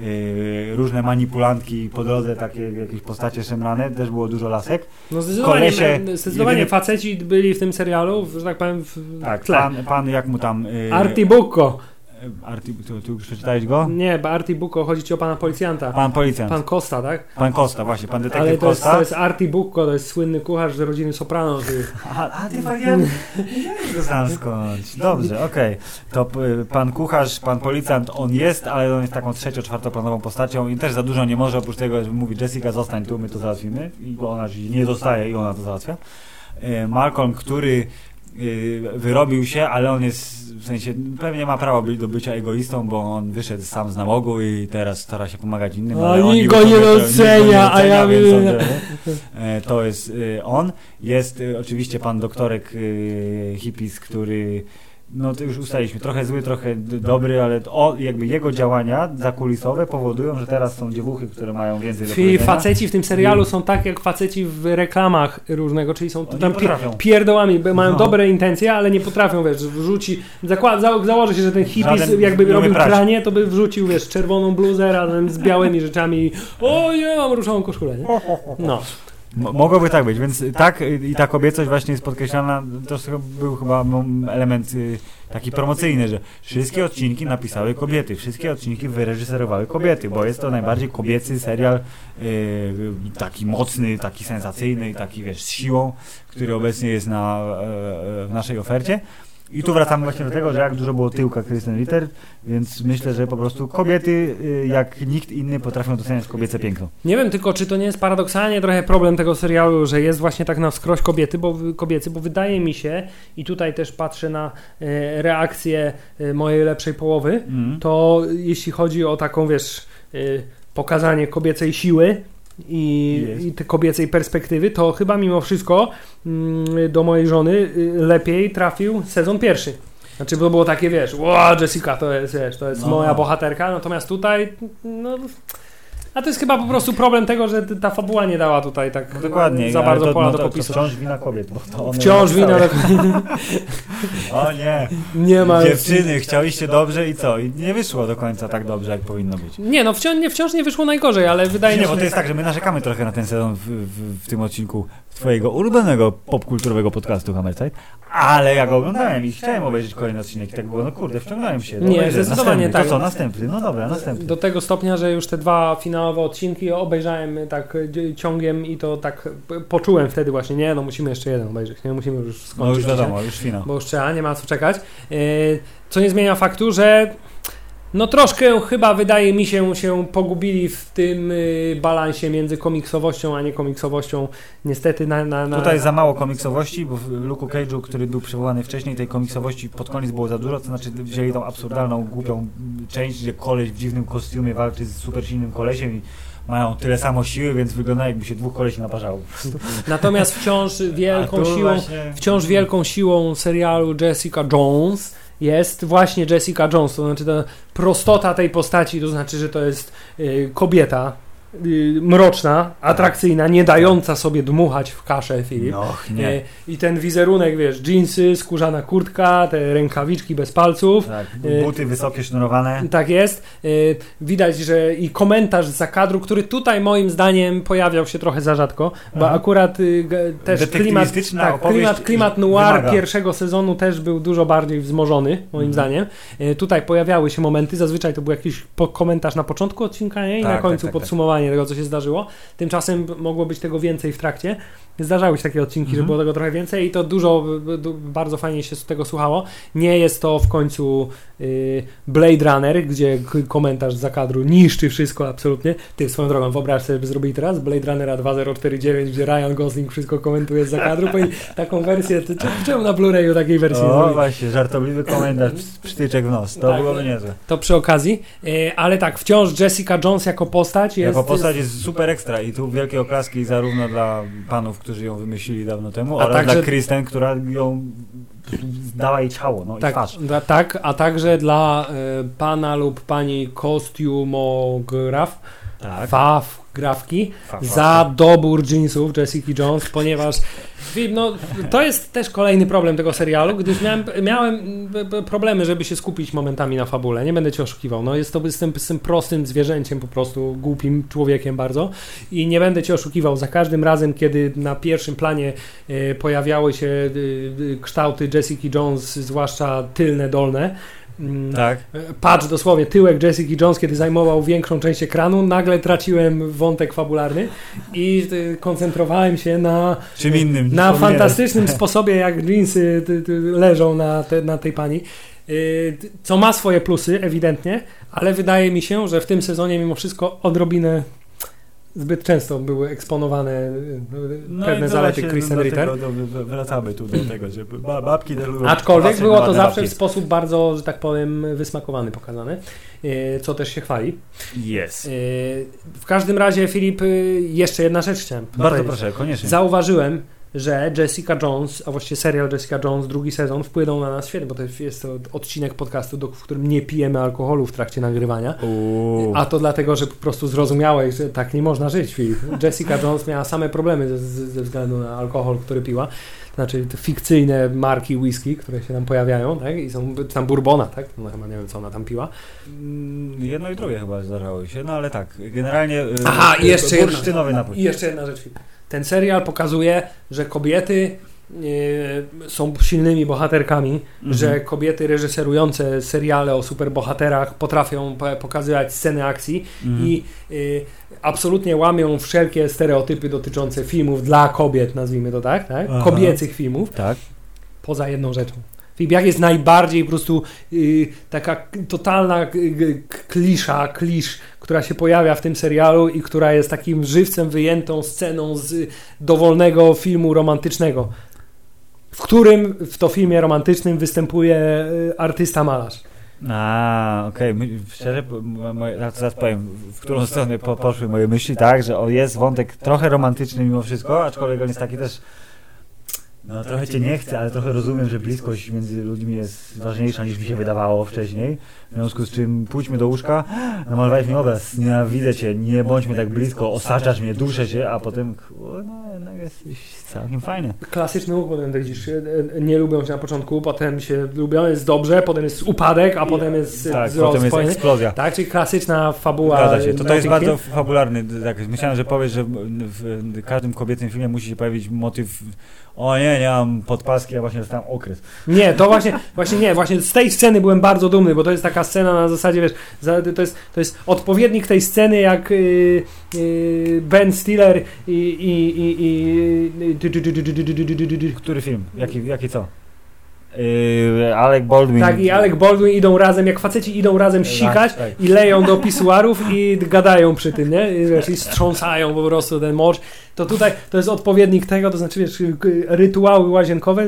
y, różne manipulantki po drodze, takie jakieś postacie szemrane, też było dużo lasek. No zdecydowanie, Kolesie, zdecydowanie jedynie- faceci byli w tym serialu, że tak powiem, w Tak, tle. pan, pan jak mu tam... y, Arti Bucco. Arti, tu, tu już przeczytałeś go? Nie, bo Arti Bucco, chodzi ci o pana policjanta. Pan policjant. Pan Costa, tak? Pan Costa, właśnie, pan detektyw Ale to jest, to jest Arti Bucco, to jest słynny kucharz z rodziny Soprano. który- A, a ty fajnie go znam skądś. Dobrze, okej. To p- pan kucharz, pan policjant, on jest, ale on jest taką trzecio, czwartoplanową postacią i też za dużo nie może, oprócz tego, że mówi Jessica zostań tu, my to załatwimy i ona nie zostaje i ona to załatwia. E, Malcolm, który e, wyrobił się, ale on jest, w sensie, pewnie ma prawo być do bycia egoistą, bo on wyszedł sam z nałogu i teraz stara się pomagać innym. A ale nikt go nie docenia, a ja on, e, To jest e, on. Jest e, oczywiście pan doktorek hippies, który no to już ustaliliśmy, trochę zły, trochę dobry, ale o, jakby jego działania zakulisowe powodują, że teraz są dziewuchy, które mają więcej do powiedzenia. faceci w tym serialu są tak jak faceci w reklamach różnego, czyli są tam potrafią. pierdołami, mają No. dobre intencje, ale nie potrafią, wiesz, wrzuci, zakład, za, założy się, że ten hippies Żaden jakby robił prać. pranie, to by wrzucił, wiesz, czerwoną bluzę razem z białymi rzeczami o nie, mam różową koszulę, nie? No. Mogłoby tak być, więc tak i ta kobiecość właśnie jest podkreślana, to był chyba element y, taki promocyjny, że wszystkie odcinki napisały kobiety, wszystkie odcinki wyreżyserowały kobiety, bo jest to najbardziej kobiecy serial, y, taki mocny, taki sensacyjny, taki wiesz, z siłą, który obecnie jest na, e, e, w naszej ofercie. I tu wracamy właśnie do tego, że jak dużo było tyłka Kristen Ritter, więc myślę, że po prostu kobiety, y, jak nikt inny, potrafią doceniać kobiece piękno. Nie wiem tylko, czy to nie jest paradoksalnie trochę problem tego serialu, że jest właśnie tak na wskroś kobiety, bo, kobiecy, bo wydaje mi się, i tutaj też patrzę na e, reakcję e, mojej lepszej połowy, Mm. to jeśli chodzi o taką, wiesz, y, pokazanie kobiecej siły i, i te kobiecej perspektywy, to chyba mimo wszystko mm, do mojej żony y, lepiej trafił sezon pierwszy. Znaczy, bo było takie, wiesz, wow, Jessica to jest, wiesz, to jest No. moja bohaterka, natomiast tutaj, no... A to jest chyba po prostu problem tego, że ta fabuła nie dała tutaj tak No dokładnie. za bardzo to, pola no do to, to popisu. wciąż wina kobiet. Bo to one Wciąż wina do... O nie. nie ma... Dziewczyny, chciałyście dobrze i co? I nie wyszło do końca tak dobrze, jak powinno być. Nie, no wciąż nie, wciąż nie wyszło najgorzej, ale wydaje mi Nie, się... bo to jest tak, że my narzekamy trochę na ten sezon w, w, w tym odcinku twojego ulubionego popkulturowego podcastu Hammerside, ale ja go oglądałem i chciałem obejrzeć kolejny odcinek i tak było, no kurde, wciągnąłem się. Nie, zdecydowanie następny. tak. To co, następny? No dobra, następny. Do tego stopnia, że już te dwa finałowe odcinki obejrzałem tak ciągiem i to tak poczułem wtedy właśnie, nie, no musimy jeszcze jeden obejrzeć, nie, musimy już skończyć. No już wiadomo, już finał. Bo już trzeba, nie ma co czekać. E, Co nie zmienia faktu, że no troszkę chyba wydaje mi się się pogubili w tym y, balansie między komiksowością a niekomiksowością. Niestety na, na, na... Tutaj za mało komiksowości, bo w Luke'u Cage'u, który był przywołany wcześniej, tej komiksowości pod koniec było za dużo, to znaczy wzięli tą absurdalną, głupią część, gdzie koleś w dziwnym kostiumie walczy z super silnym kolesiem i mają tyle samo siły, więc wygląda jakby się dwóch kolesi naparzało. Natomiast wciąż wielką siłą właśnie- Wciąż wielką siłą serialu Jessica Jones jest właśnie Jessica Jones, to znaczy ta prostota tej postaci, to znaczy, że to jest y, kobieta mroczna, atrakcyjna, nie dająca sobie dmuchać w kaszę, Filip. Och, nie. I ten wizerunek, wiesz, dżinsy, skórzana kurtka, te rękawiczki bez palców. Tak, e, buty wysokie, sznurowane. Tak jest. Widać, że i komentarz za kadru, który tutaj moim zdaniem pojawiał się trochę za rzadko, bo Aha. akurat y, też klimat, tak, klimat, klimat noir wymaga. pierwszego sezonu też był dużo bardziej wzmożony, moim Mhm. zdaniem. Tutaj pojawiały się momenty, zazwyczaj to był jakiś komentarz na początku odcinka nie? i Tak, na tak, końcu tak, tak. Podsumowanie tego, co się zdarzyło. Tymczasem mogło być tego więcej w trakcie. Zdarzały się takie odcinki, że Mhm. było tego trochę więcej i to dużo, bardzo fajnie się z tego słuchało. Nie jest to w końcu y, Blade Runner, gdzie komentarz za kadru niszczy wszystko absolutnie. Ty swoją drogą wyobraź sobie, by zrobili teraz Blade Runnera 2049, gdzie Ryan Gosling wszystko komentuje z zakadru. Powinni taką wersję, czemu- na Blu-rayu takiej wersji O, zrobili? właśnie, żartobliwy komentarz, psztyczek w nos. To Tak. byłoby niezłe. To przy okazji, y, ale tak, wciąż Jessica Jones jako postać jest... Postać jest super ekstra i tu wielkie oklaski zarówno dla panów, którzy ją wymyślili dawno temu, A oraz także- dla Kristen, która ją dała jej ciało, no i Tak, twarz. da, tak, a także dla y, pana lub pani kostiumograf, Tak. Faw fa, za dobór jeansów Jessica Jones, ponieważ no, to jest też kolejny problem tego serialu, gdyż miałem, miałem problemy, żeby się skupić momentami na fabule. Nie będę cię oszukiwał. No, jest to jestem, jestem prostym zwierzęciem, po prostu głupim człowiekiem bardzo i nie będę cię oszukiwał. Za każdym razem, kiedy na pierwszym planie e, pojawiały się e, e, kształty Jessica Jones, zwłaszcza tylne, dolne, Tak. Patrz dosłownie, tyłek Jessica Jones, kiedy zajmował większą część ekranu, nagle traciłem wątek fabularny i y, koncentrowałem się na, Czym innym. na fantastycznym sposobie, jak jeansy ty, leżą na, te, na tej pani. Co ma swoje plusy, ewidentnie, ale wydaje mi się, że w tym sezonie mimo wszystko odrobinę zbyt często były eksponowane y, No pewne zalety Kristen do Ritter. wracamy tu do tego, że ba- babki te lubią Aczkolwiek było to zawsze w babki. sposób bardzo, że tak powiem, wysmakowany pokazane, co też się chwali. Jest. Yy, W każdym razie, Filip, yy, jeszcze jedna rzecz chciałem Bardzo powiedzieć. proszę, koniecznie. Zauważyłem, że Jessica Jones, a właściwie serial Jessica Jones, drugi sezon, wpłynął na nas świetnie, bo to jest to odcinek podcastu, do, w którym nie pijemy alkoholu w trakcie nagrywania. Uuu. A to dlatego, że po prostu zrozumiałeś, że tak nie można żyć, Filip. Jessica Jones miała same problemy ze, ze względu na alkohol, który piła. Znaczy te fikcyjne marki whisky, które się tam pojawiają, tak? I są tam bourbona, tak? No chyba nie wiem, co ona tam piła. Mm, Jedno i drugie chyba zdarzało się, no ale tak, generalnie y, Aha, i jeszcze jedna- bursztynowy napój. I jeszcze jedna rzecz. Ten serial pokazuje, że kobiety e, są silnymi bohaterkami, Mhm. że kobiety reżyserujące seriale o superbohaterach potrafią po- pokazywać sceny akcji Mhm. i e, absolutnie łamią wszelkie stereotypy dotyczące filmów dla kobiet, nazwijmy to tak, tak? Kobiecych filmów, Tak. poza jedną rzeczą. Filip, jak jest najbardziej po prostu y, taka totalna y, y, k- klisza, klisz, która się pojawia w tym serialu i która jest takim żywcem wyjętą sceną z dowolnego filmu romantycznego, w którym w to filmie romantycznym występuje y, artysta malarz. A, okej, my- szczerze, zaraz powiem, w którą stronę po, poszły moje myśli, tak, że o, jest wątek trochę romantyczny mimo wszystko, aczkolwiek on jest taki też, no trochę cię nie chcę, ale trochę rozumiem, że bliskość między ludźmi jest ważniejsza niż mi się wydawało wcześniej, w związku z czym pójdźmy do łóżka, namalowałeś mi obraz, nienawidzę cię, nie bądźmy tak blisko, osaczasz mnie, duszę się, a potem, no jednak jesteś całkiem fajny. Klasyczny łuk, potem widzisz, nie lubią się na początku, potem się lubią, jest dobrze, potem jest upadek, a potem jest Tak, wzrost potem jest eksplozja. Tak, czyli klasyczna fabuła. Zgadza się. To, to jest bardzo fabularny. Tak, myślałem, że powiesz, że w, w każdym kobiecym filmie musi się pojawić motyw o nie, nie mam podpaski, ja właśnie dostałem okres. Nie, to właśnie, właśnie nie, właśnie z tej sceny byłem bardzo dumny, bo to jest taka scena na zasadzie, wiesz, to, jest, to jest odpowiednik tej sceny, jak y, y, Ben Stiller i, i, i, i Który film? Jaki, jaki co? Yy, Alec Baldwin. tak, i Alec Baldwin idą razem, jak faceci idą razem sikać Tak, tak. i leją do pisuarów i gadają przy tym, nie? I, wiesz, i strząsają po prostu ten mocz. To tutaj, to jest odpowiednik tego, to znaczy, wiesz, rytuały łazienkowe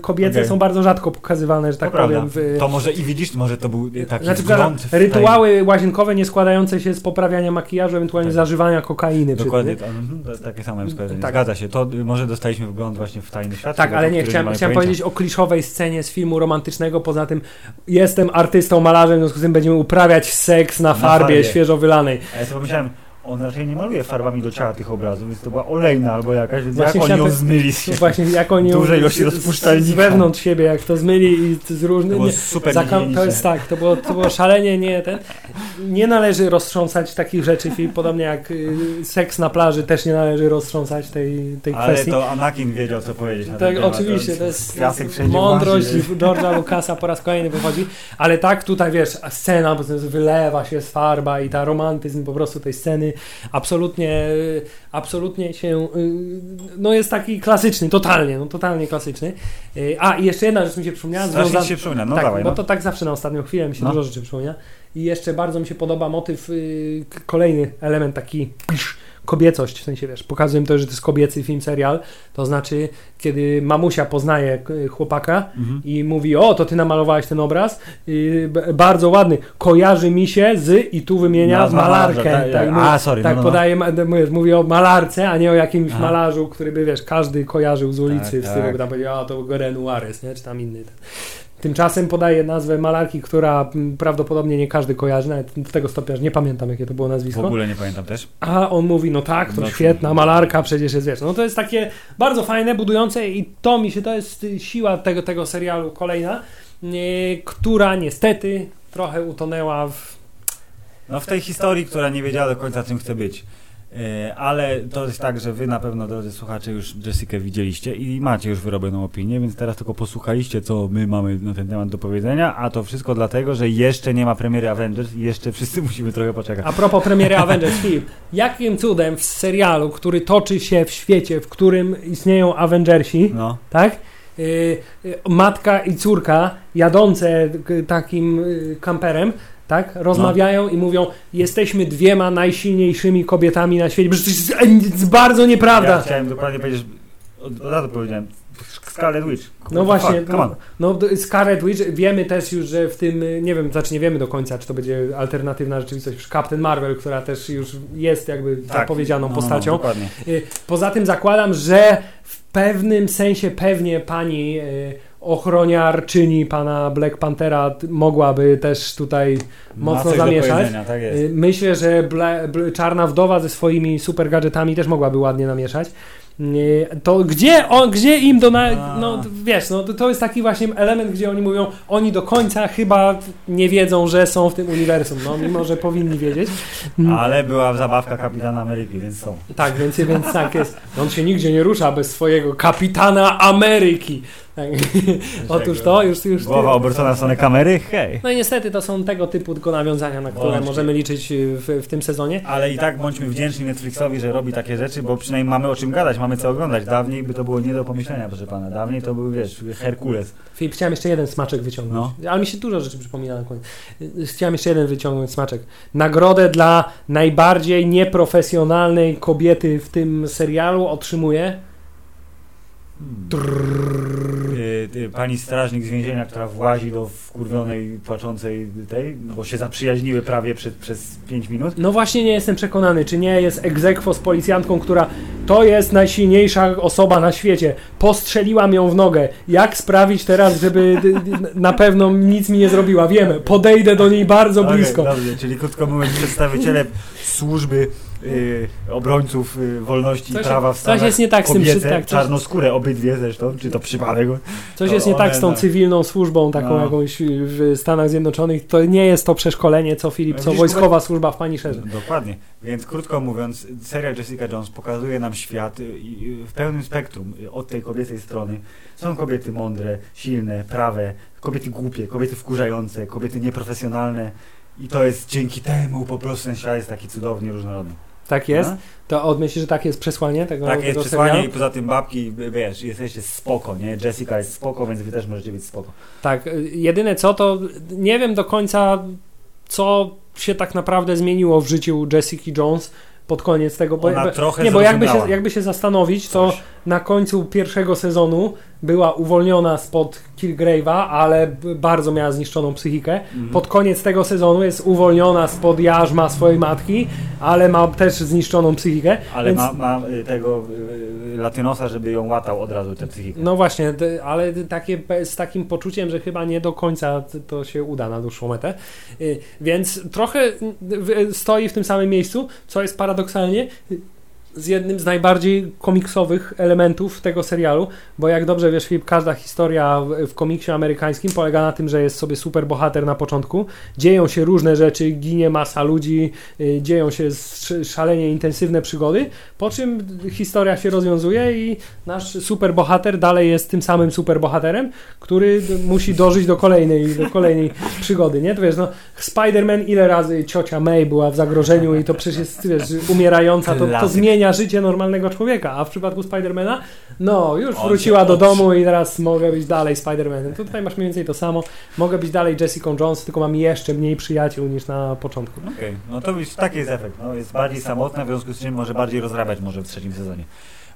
kobiece Okej. są bardzo rzadko pokazywane, że tak powiem. W, To może i widzisz, może to był taki Znaczy, wgląd w rytuały łazienkowe nie składające się z poprawiania makijażu, ewentualnie Tak. zażywania kokainy. Tej, dokładnie, to, mhm, to takie same skojarzenie. Tak. Zgadza się. To y, może dostaliśmy wgląd właśnie w tajny świat. Tak, ale nie, chciałem, chciałem powiedzieć o kliszowej scenie z filmu romantycznego. Poza tym jestem artystą, malarzem, w związku z tym będziemy uprawiać seks na farbie, farbie. świeżo wylanej. A ja sobie pomyślałem, on raczej nie maluje farbami do ciała tych obrazów, więc to była olejna albo jakaś, więc Właśnie jak oni ją zmyli? No właśnie, jak oni ją Duże ilości rozpuszczalnika. z wewnątrz siebie, jak to zmyli i z To różnych... było Nie, super Zakam, to jest tak, to było, to było szalenie nie ten. Nie należy roztrząsać takich rzeczy, Filip, podobnie jak y, seks na plaży też nie należy roztrząsać tej, tej Ale kwestii. to Anakin wiedział, co powiedzieć na Tak, oczywiście, to jest Piasek wszędzie mądrość. George'a Lucasa po raz kolejny wychodzi, ale tak tutaj wiesz, scena, bo to jest- wylewa się z farba i ta romantyzm po prostu tej sceny absolutnie, absolutnie się, y, no jest taki klasyczny, totalnie, no totalnie klasyczny. Y, A i jeszcze jedna rzecz mi się przypomniała, Strasznie związana- się przypomina, no tak, dawaj. bo No. to tak zawsze na ostatnią chwilę mi się No. dużo rzeczy przypomina. I jeszcze bardzo mi się podoba motyw, y, kolejny element taki kobiecość, w sensie wiesz, pokazuję to, że to jest kobiecy film, serial, to znaczy, kiedy mamusia poznaje k- chłopaka Mhm. i mówi, o, to ty namalowałeś ten obraz, bardzo ładny, kojarzy mi się z, i tu wymienia No, z malarkę. malarza, tak, mówi- a, sorry, tak no, no, no. podaje, ma- mówisz, mówi o malarce, a nie o jakimś Aha. malarzu, który by, wiesz, każdy kojarzył z ulicy, Tak, w stylu, tak. tam powiedział, a to Renoir jest, nie, czy tam inny. Ten. Tymczasem podaje nazwę malarki, która m, prawdopodobnie nie każdy kojarzy, nawet do tego stopnia, że nie pamiętam jakie to było W nazwisko. ogóle nie pamiętam też. A on mówi, no tak, to No, świetna malarka, przecież jest, wiesz, no to jest takie bardzo fajne, budujące i to mi się, to jest siła tego, tego serialu kolejna, y, która niestety trochę utonęła w... No w tej historii, która nie wiedziała do końca czym chce być. E, Ale to jest tak, że wy na pewno, drodzy słuchacze, już Jessica widzieliście i macie już wyrobioną opinię, więc teraz tylko posłuchaliście, co my mamy na ten temat do powiedzenia, a to wszystko dlatego, że jeszcze nie ma premiery Avengers i jeszcze wszyscy musimy trochę poczekać. A propos premiery Avengers, Filip, jakim cudem w serialu, który toczy się w świecie, w którym istnieją Avengersi, No, tak? Y, y, matka i córka jadące takim y, kamperem, tak? Rozmawiają i mówią, jesteśmy dwiema najsilniejszymi kobietami na świecie. Przecież to jest, bardzo ja nieprawda. chciałem dokładnie powiedzieć, od, razu powiedziałem, Scarlet Witch. No właśnie, Fuck, no, no Scarlet Witch, wiemy też już, że w tym, nie wiem, znaczy nie wiemy do końca, czy to będzie alternatywna rzeczywistość, już Captain Marvel, która też już jest jakby zapowiedzianą no, no, postacią. No, dokładnie. Y, Poza tym zakładam, że w pewnym sensie pewnie pani y, ochroniarczyni pana Black Panthera mogłaby też tutaj Ma mocno zamieszać. tak. Y, Myślę, że Bla, Bl- Czarna Wdowa ze swoimi super gadżetami też mogłaby ładnie namieszać. Y, To gdzie, on, gdzie im do... Na, no wiesz, no, to, to jest taki właśnie element, gdzie oni mówią, oni do końca chyba nie wiedzą, że są w tym uniwersum, no mimo, że powinni wiedzieć. Mm. Ale była zabawka Kapitana Ameryki, więc są. Tak, więc, więc tak jest. On się nigdzie nie rusza bez swojego kapitana Ameryki. Tak. Otóż to już, już Głowa obrócona w stronę kamery, hej. No i niestety to są tego typu tylko nawiązania, na które Bądź. możemy liczyć y, w, w tym sezonie. Ale i tak bądźmy wdzięczni Netflixowi, że robi takie rzeczy, bo przynajmniej mamy o czym gadać, mamy co oglądać. Dawniej by to było nie do pomyślenia, proszę pana. Dawniej to był, wiesz, Herkules. Filip, chciałem jeszcze jeden smaczek wyciągnąć. Ale mi się dużo rzeczy przypomina na koniec. Y, Chciałem jeszcze jeden wyciągnąć smaczek. Nagrodę dla najbardziej nieprofesjonalnej kobiety w tym serialu otrzymuje Pani strażnik z więzienia, która włazi do wkurwionej, płaczącej tej, bo się zaprzyjaźniły prawie przed, przez 5 minut. No właśnie nie jestem przekonany, czy nie jest egzekwo z policjantką, która to jest najsilniejsza osoba na świecie. Postrzeliłam ją w nogę. Jak sprawić teraz, żeby na pewno nic mi nie zrobiła? Wiemy, podejdę do niej bardzo blisko. dobrze, czyli krótko mówiąc, przedstawiciele służby y, obrońców y, wolności i Coś- prawa w coś Stanach jest nie tak z tym, tak, coś- czarnoskóre obydwie zresztą, czy to przypadek. Coś to jest nie one tak z tą na- cywilną służbą, taką No. jakąś w Stanach Zjednoczonych. To nie jest to przeszkolenie, co Filip, co Widzisz, wojskowa służba w Paniszerze. Dokładnie. Więc krótko mówiąc, serial Jessica Jones pokazuje nam świat y, y, w pełnym spektrum y, od tej kobiecej strony. Są kobiety mądre, silne, prawe, kobiety głupie, kobiety wkurzające, kobiety nieprofesjonalne. I to jest dzięki temu po prostu ten świat jest taki cudownie różnorodny. Tak jest. No? To od myślisz, że tak jest przesłanie tego, Tak jest przesłanie serialu? i poza tym babki, wiesz, jesteście spoko, nie? Jessica jest spoko, więc wy też możecie być spoko. Tak, y, jedyne co, to nie wiem do końca, co się tak naprawdę zmieniło w życiu Jessica Jones pod koniec tego. Bo, Ona trochę nie, bo jakby się, jakby się zastanowić, to coś. na końcu pierwszego sezonu była uwolniona spod Killgrave'a, ale bardzo miała zniszczoną psychikę. Mhm. Pod koniec tego sezonu jest uwolniona spod jarzma swojej matki, ale ma też zniszczoną psychikę. Ale więc- ma, ma y, tego y, y, latynosa, żeby ją łatał od razu tę psychikę. No właśnie, ale takie, z takim poczuciem, że chyba nie do końca to się uda na dłuższą metę. Więc trochę stoi w tym samym miejscu, co jest paradoksalnie z jednym z najbardziej komiksowych elementów tego serialu, bo jak dobrze wiesz, Filip, każda historia w, komiksie amerykańskim polega na tym, że jest sobie super bohater na początku, dzieją się różne rzeczy, ginie masa ludzi, y, dzieją się sz- szalenie intensywne przygody, po czym historia się rozwiązuje i nasz superbohater dalej jest tym samym superbohaterem, który d- musi dożyć do kolejnej, do kolejnej przygody, nie? To wiesz, no, Spider-Man ile razy ciocia May była w zagrożeniu i to przecież jest, wiesz, umierająca, to, to Klasyk. Zmienia życie normalnego człowieka, a w przypadku Spidermana, no, już On wróciła do domu i teraz mogę być dalej Spider-Manem. Tutaj masz mniej więcej to samo. Mogę być dalej Jessica Jones, tylko mam jeszcze mniej przyjaciół niż na początku. Okej, no to już taki jest efekt. No, jest bardziej samotna, w związku z czym może bardziej rozrabiać może w trzecim sezonie.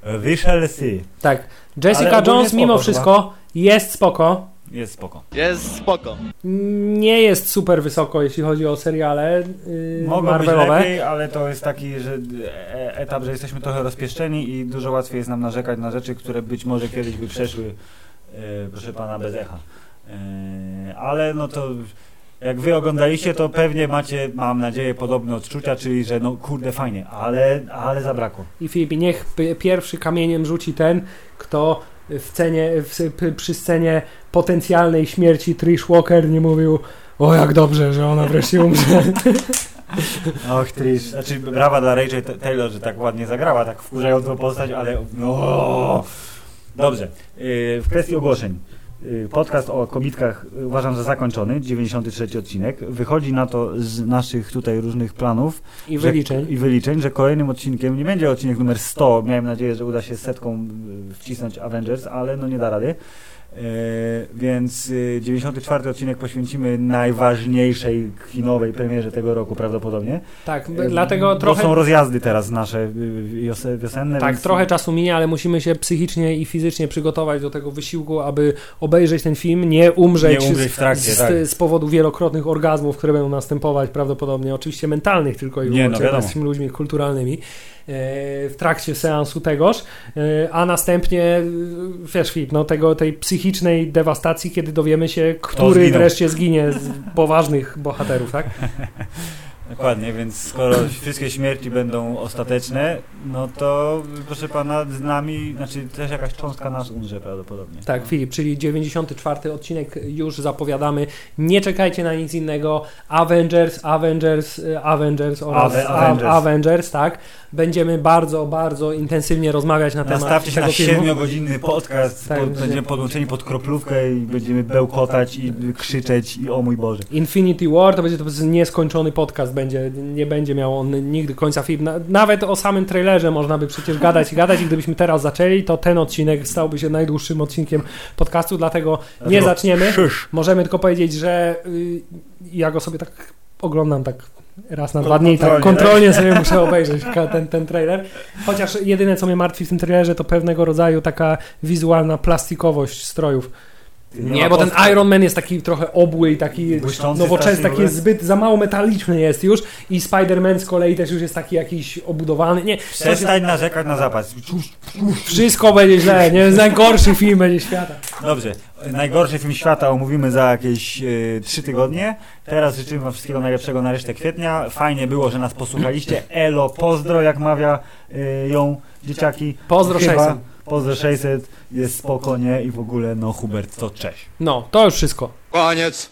We shall see. Tak, Jessica Jones mimo wszystko jest spoko. Jest spoko. Jest spoko. Nie jest super wysoko, jeśli chodzi o seriale yy, być Marvelowe. lepiej, ale to jest taki że e- etap, że jesteśmy trochę rozpieszczeni i dużo łatwiej jest nam narzekać na rzeczy, które być może kiedyś by przeszły, e, proszę pana, bez echa. E, ale no to jak wy oglądaliście, to pewnie macie, mam nadzieję, podobne odczucia, czyli że no kurde fajnie, ale, ale zabrakło. I Filip, niech pierwszy kamieniem rzuci ten, kto w cenie, w, przy scenie potencjalnej śmierci Trish Walker nie mówił o jak dobrze, że ona wreszcie umrze. Och, Trish. Znaczy, brawa dla Rachel Taylor, że tak ładnie zagrała, tak wkurzającą postać, ale no... Dobrze. Yy, W kwestii ogłoszeń. Yy, Podcast o kobitkach uważam za zakończony, 93 odcinek. Wychodzi na to z naszych tutaj różnych planów I że- wyliczeń. i wyliczeń, że kolejnym odcinkiem nie będzie odcinek numer 100. Miałem nadzieję, że uda się setką yy, wcisnąć Avengers, ale no nie da rady. Yy, więc yy, 94 odcinek poświęcimy najważniejszej kinowej premierze tego roku prawdopodobnie. Tak, Yy, dlatego trochę... są rozjazdy teraz nasze yy, wiose- wiosenne. Tak, więc trochę czasu minie, ale musimy się psychicznie i fizycznie przygotować do tego wysiłku, aby obejrzeć ten film, nie umrzeć, Nie umrzeć trakcie, z, tak. z powodu wielokrotnych orgazmów, które będą następować prawdopodobnie, oczywiście mentalnych tylko i Nie, no wyłącznie, wiadomo. jesteśmy ludźmi kulturalnymi, e, w trakcie seansu tegoż, e, a następnie, e, wiesz Filip, no tego, tej psychicznej dewastacji, kiedy dowiemy się, który zginął. wreszcie zginie z poważnych bohaterów, tak? Dokładnie, więc skoro wszystkie śmierci będą ostateczne, no to proszę pana, z nami, znaczy też jakaś cząstka nas umrze prawdopodobnie. Tak, Filip, czyli 94 odcinek już zapowiadamy. Nie czekajcie na nic innego. Avengers, Avengers, y, Avengers oraz Ave-. Avengers. Avengers, tak. Będziemy bardzo, bardzo intensywnie rozmawiać na temat Nastawcie się na siedmiogodzinny podcast, Tak, będzie- będziemy podłączeni pod kroplówkę i będziemy bełkotać i krzyczeć i o mój Boże. Infinity War to będzie to nieskończony podcast, będzie, nie będzie miał on nigdy końca film. Na, nawet o samym trailerze można by przecież gadać i gadać i gdybyśmy teraz zaczęli, to ten odcinek stałby się najdłuższym odcinkiem podcastu, dlatego nie zaczniemy. Możemy tylko powiedzieć, że y, ja go sobie tak oglądam tak raz na dwa dni, tak kontrolnie, kontrolnie sobie muszę obejrzeć ten, ten trailer. Chociaż jedyne, co mnie martwi w tym trailerze, to pewnego rodzaju taka wizualna plastikowość strojów. Nie, bo ten Iron Man jest taki trochę obły i taki Błyszczący nowoczesny, taki jest zbyt, za mało metaliczny jest już i Spider-Man z kolei też już jest taki jakiś obudowany. Nie, Przestań narzekać na zapas. wszystko będzie źle, nie? Najgorszy film będzie świata. Dobrze, najgorszy film świata omówimy za jakieś e, trzy tygodnie. Teraz życzymy Wam wszystkiego najlepszego na resztę kwietnia. Fajnie było, że nas posłuchaliście. Elo, pozdro, jak mawia e, ją dzieciaki. Pozdro Chyba. 600. Pozdro 600, jest spoko, nie? I w ogóle, no Hubert, to cześć. No, to już wszystko. Koniec.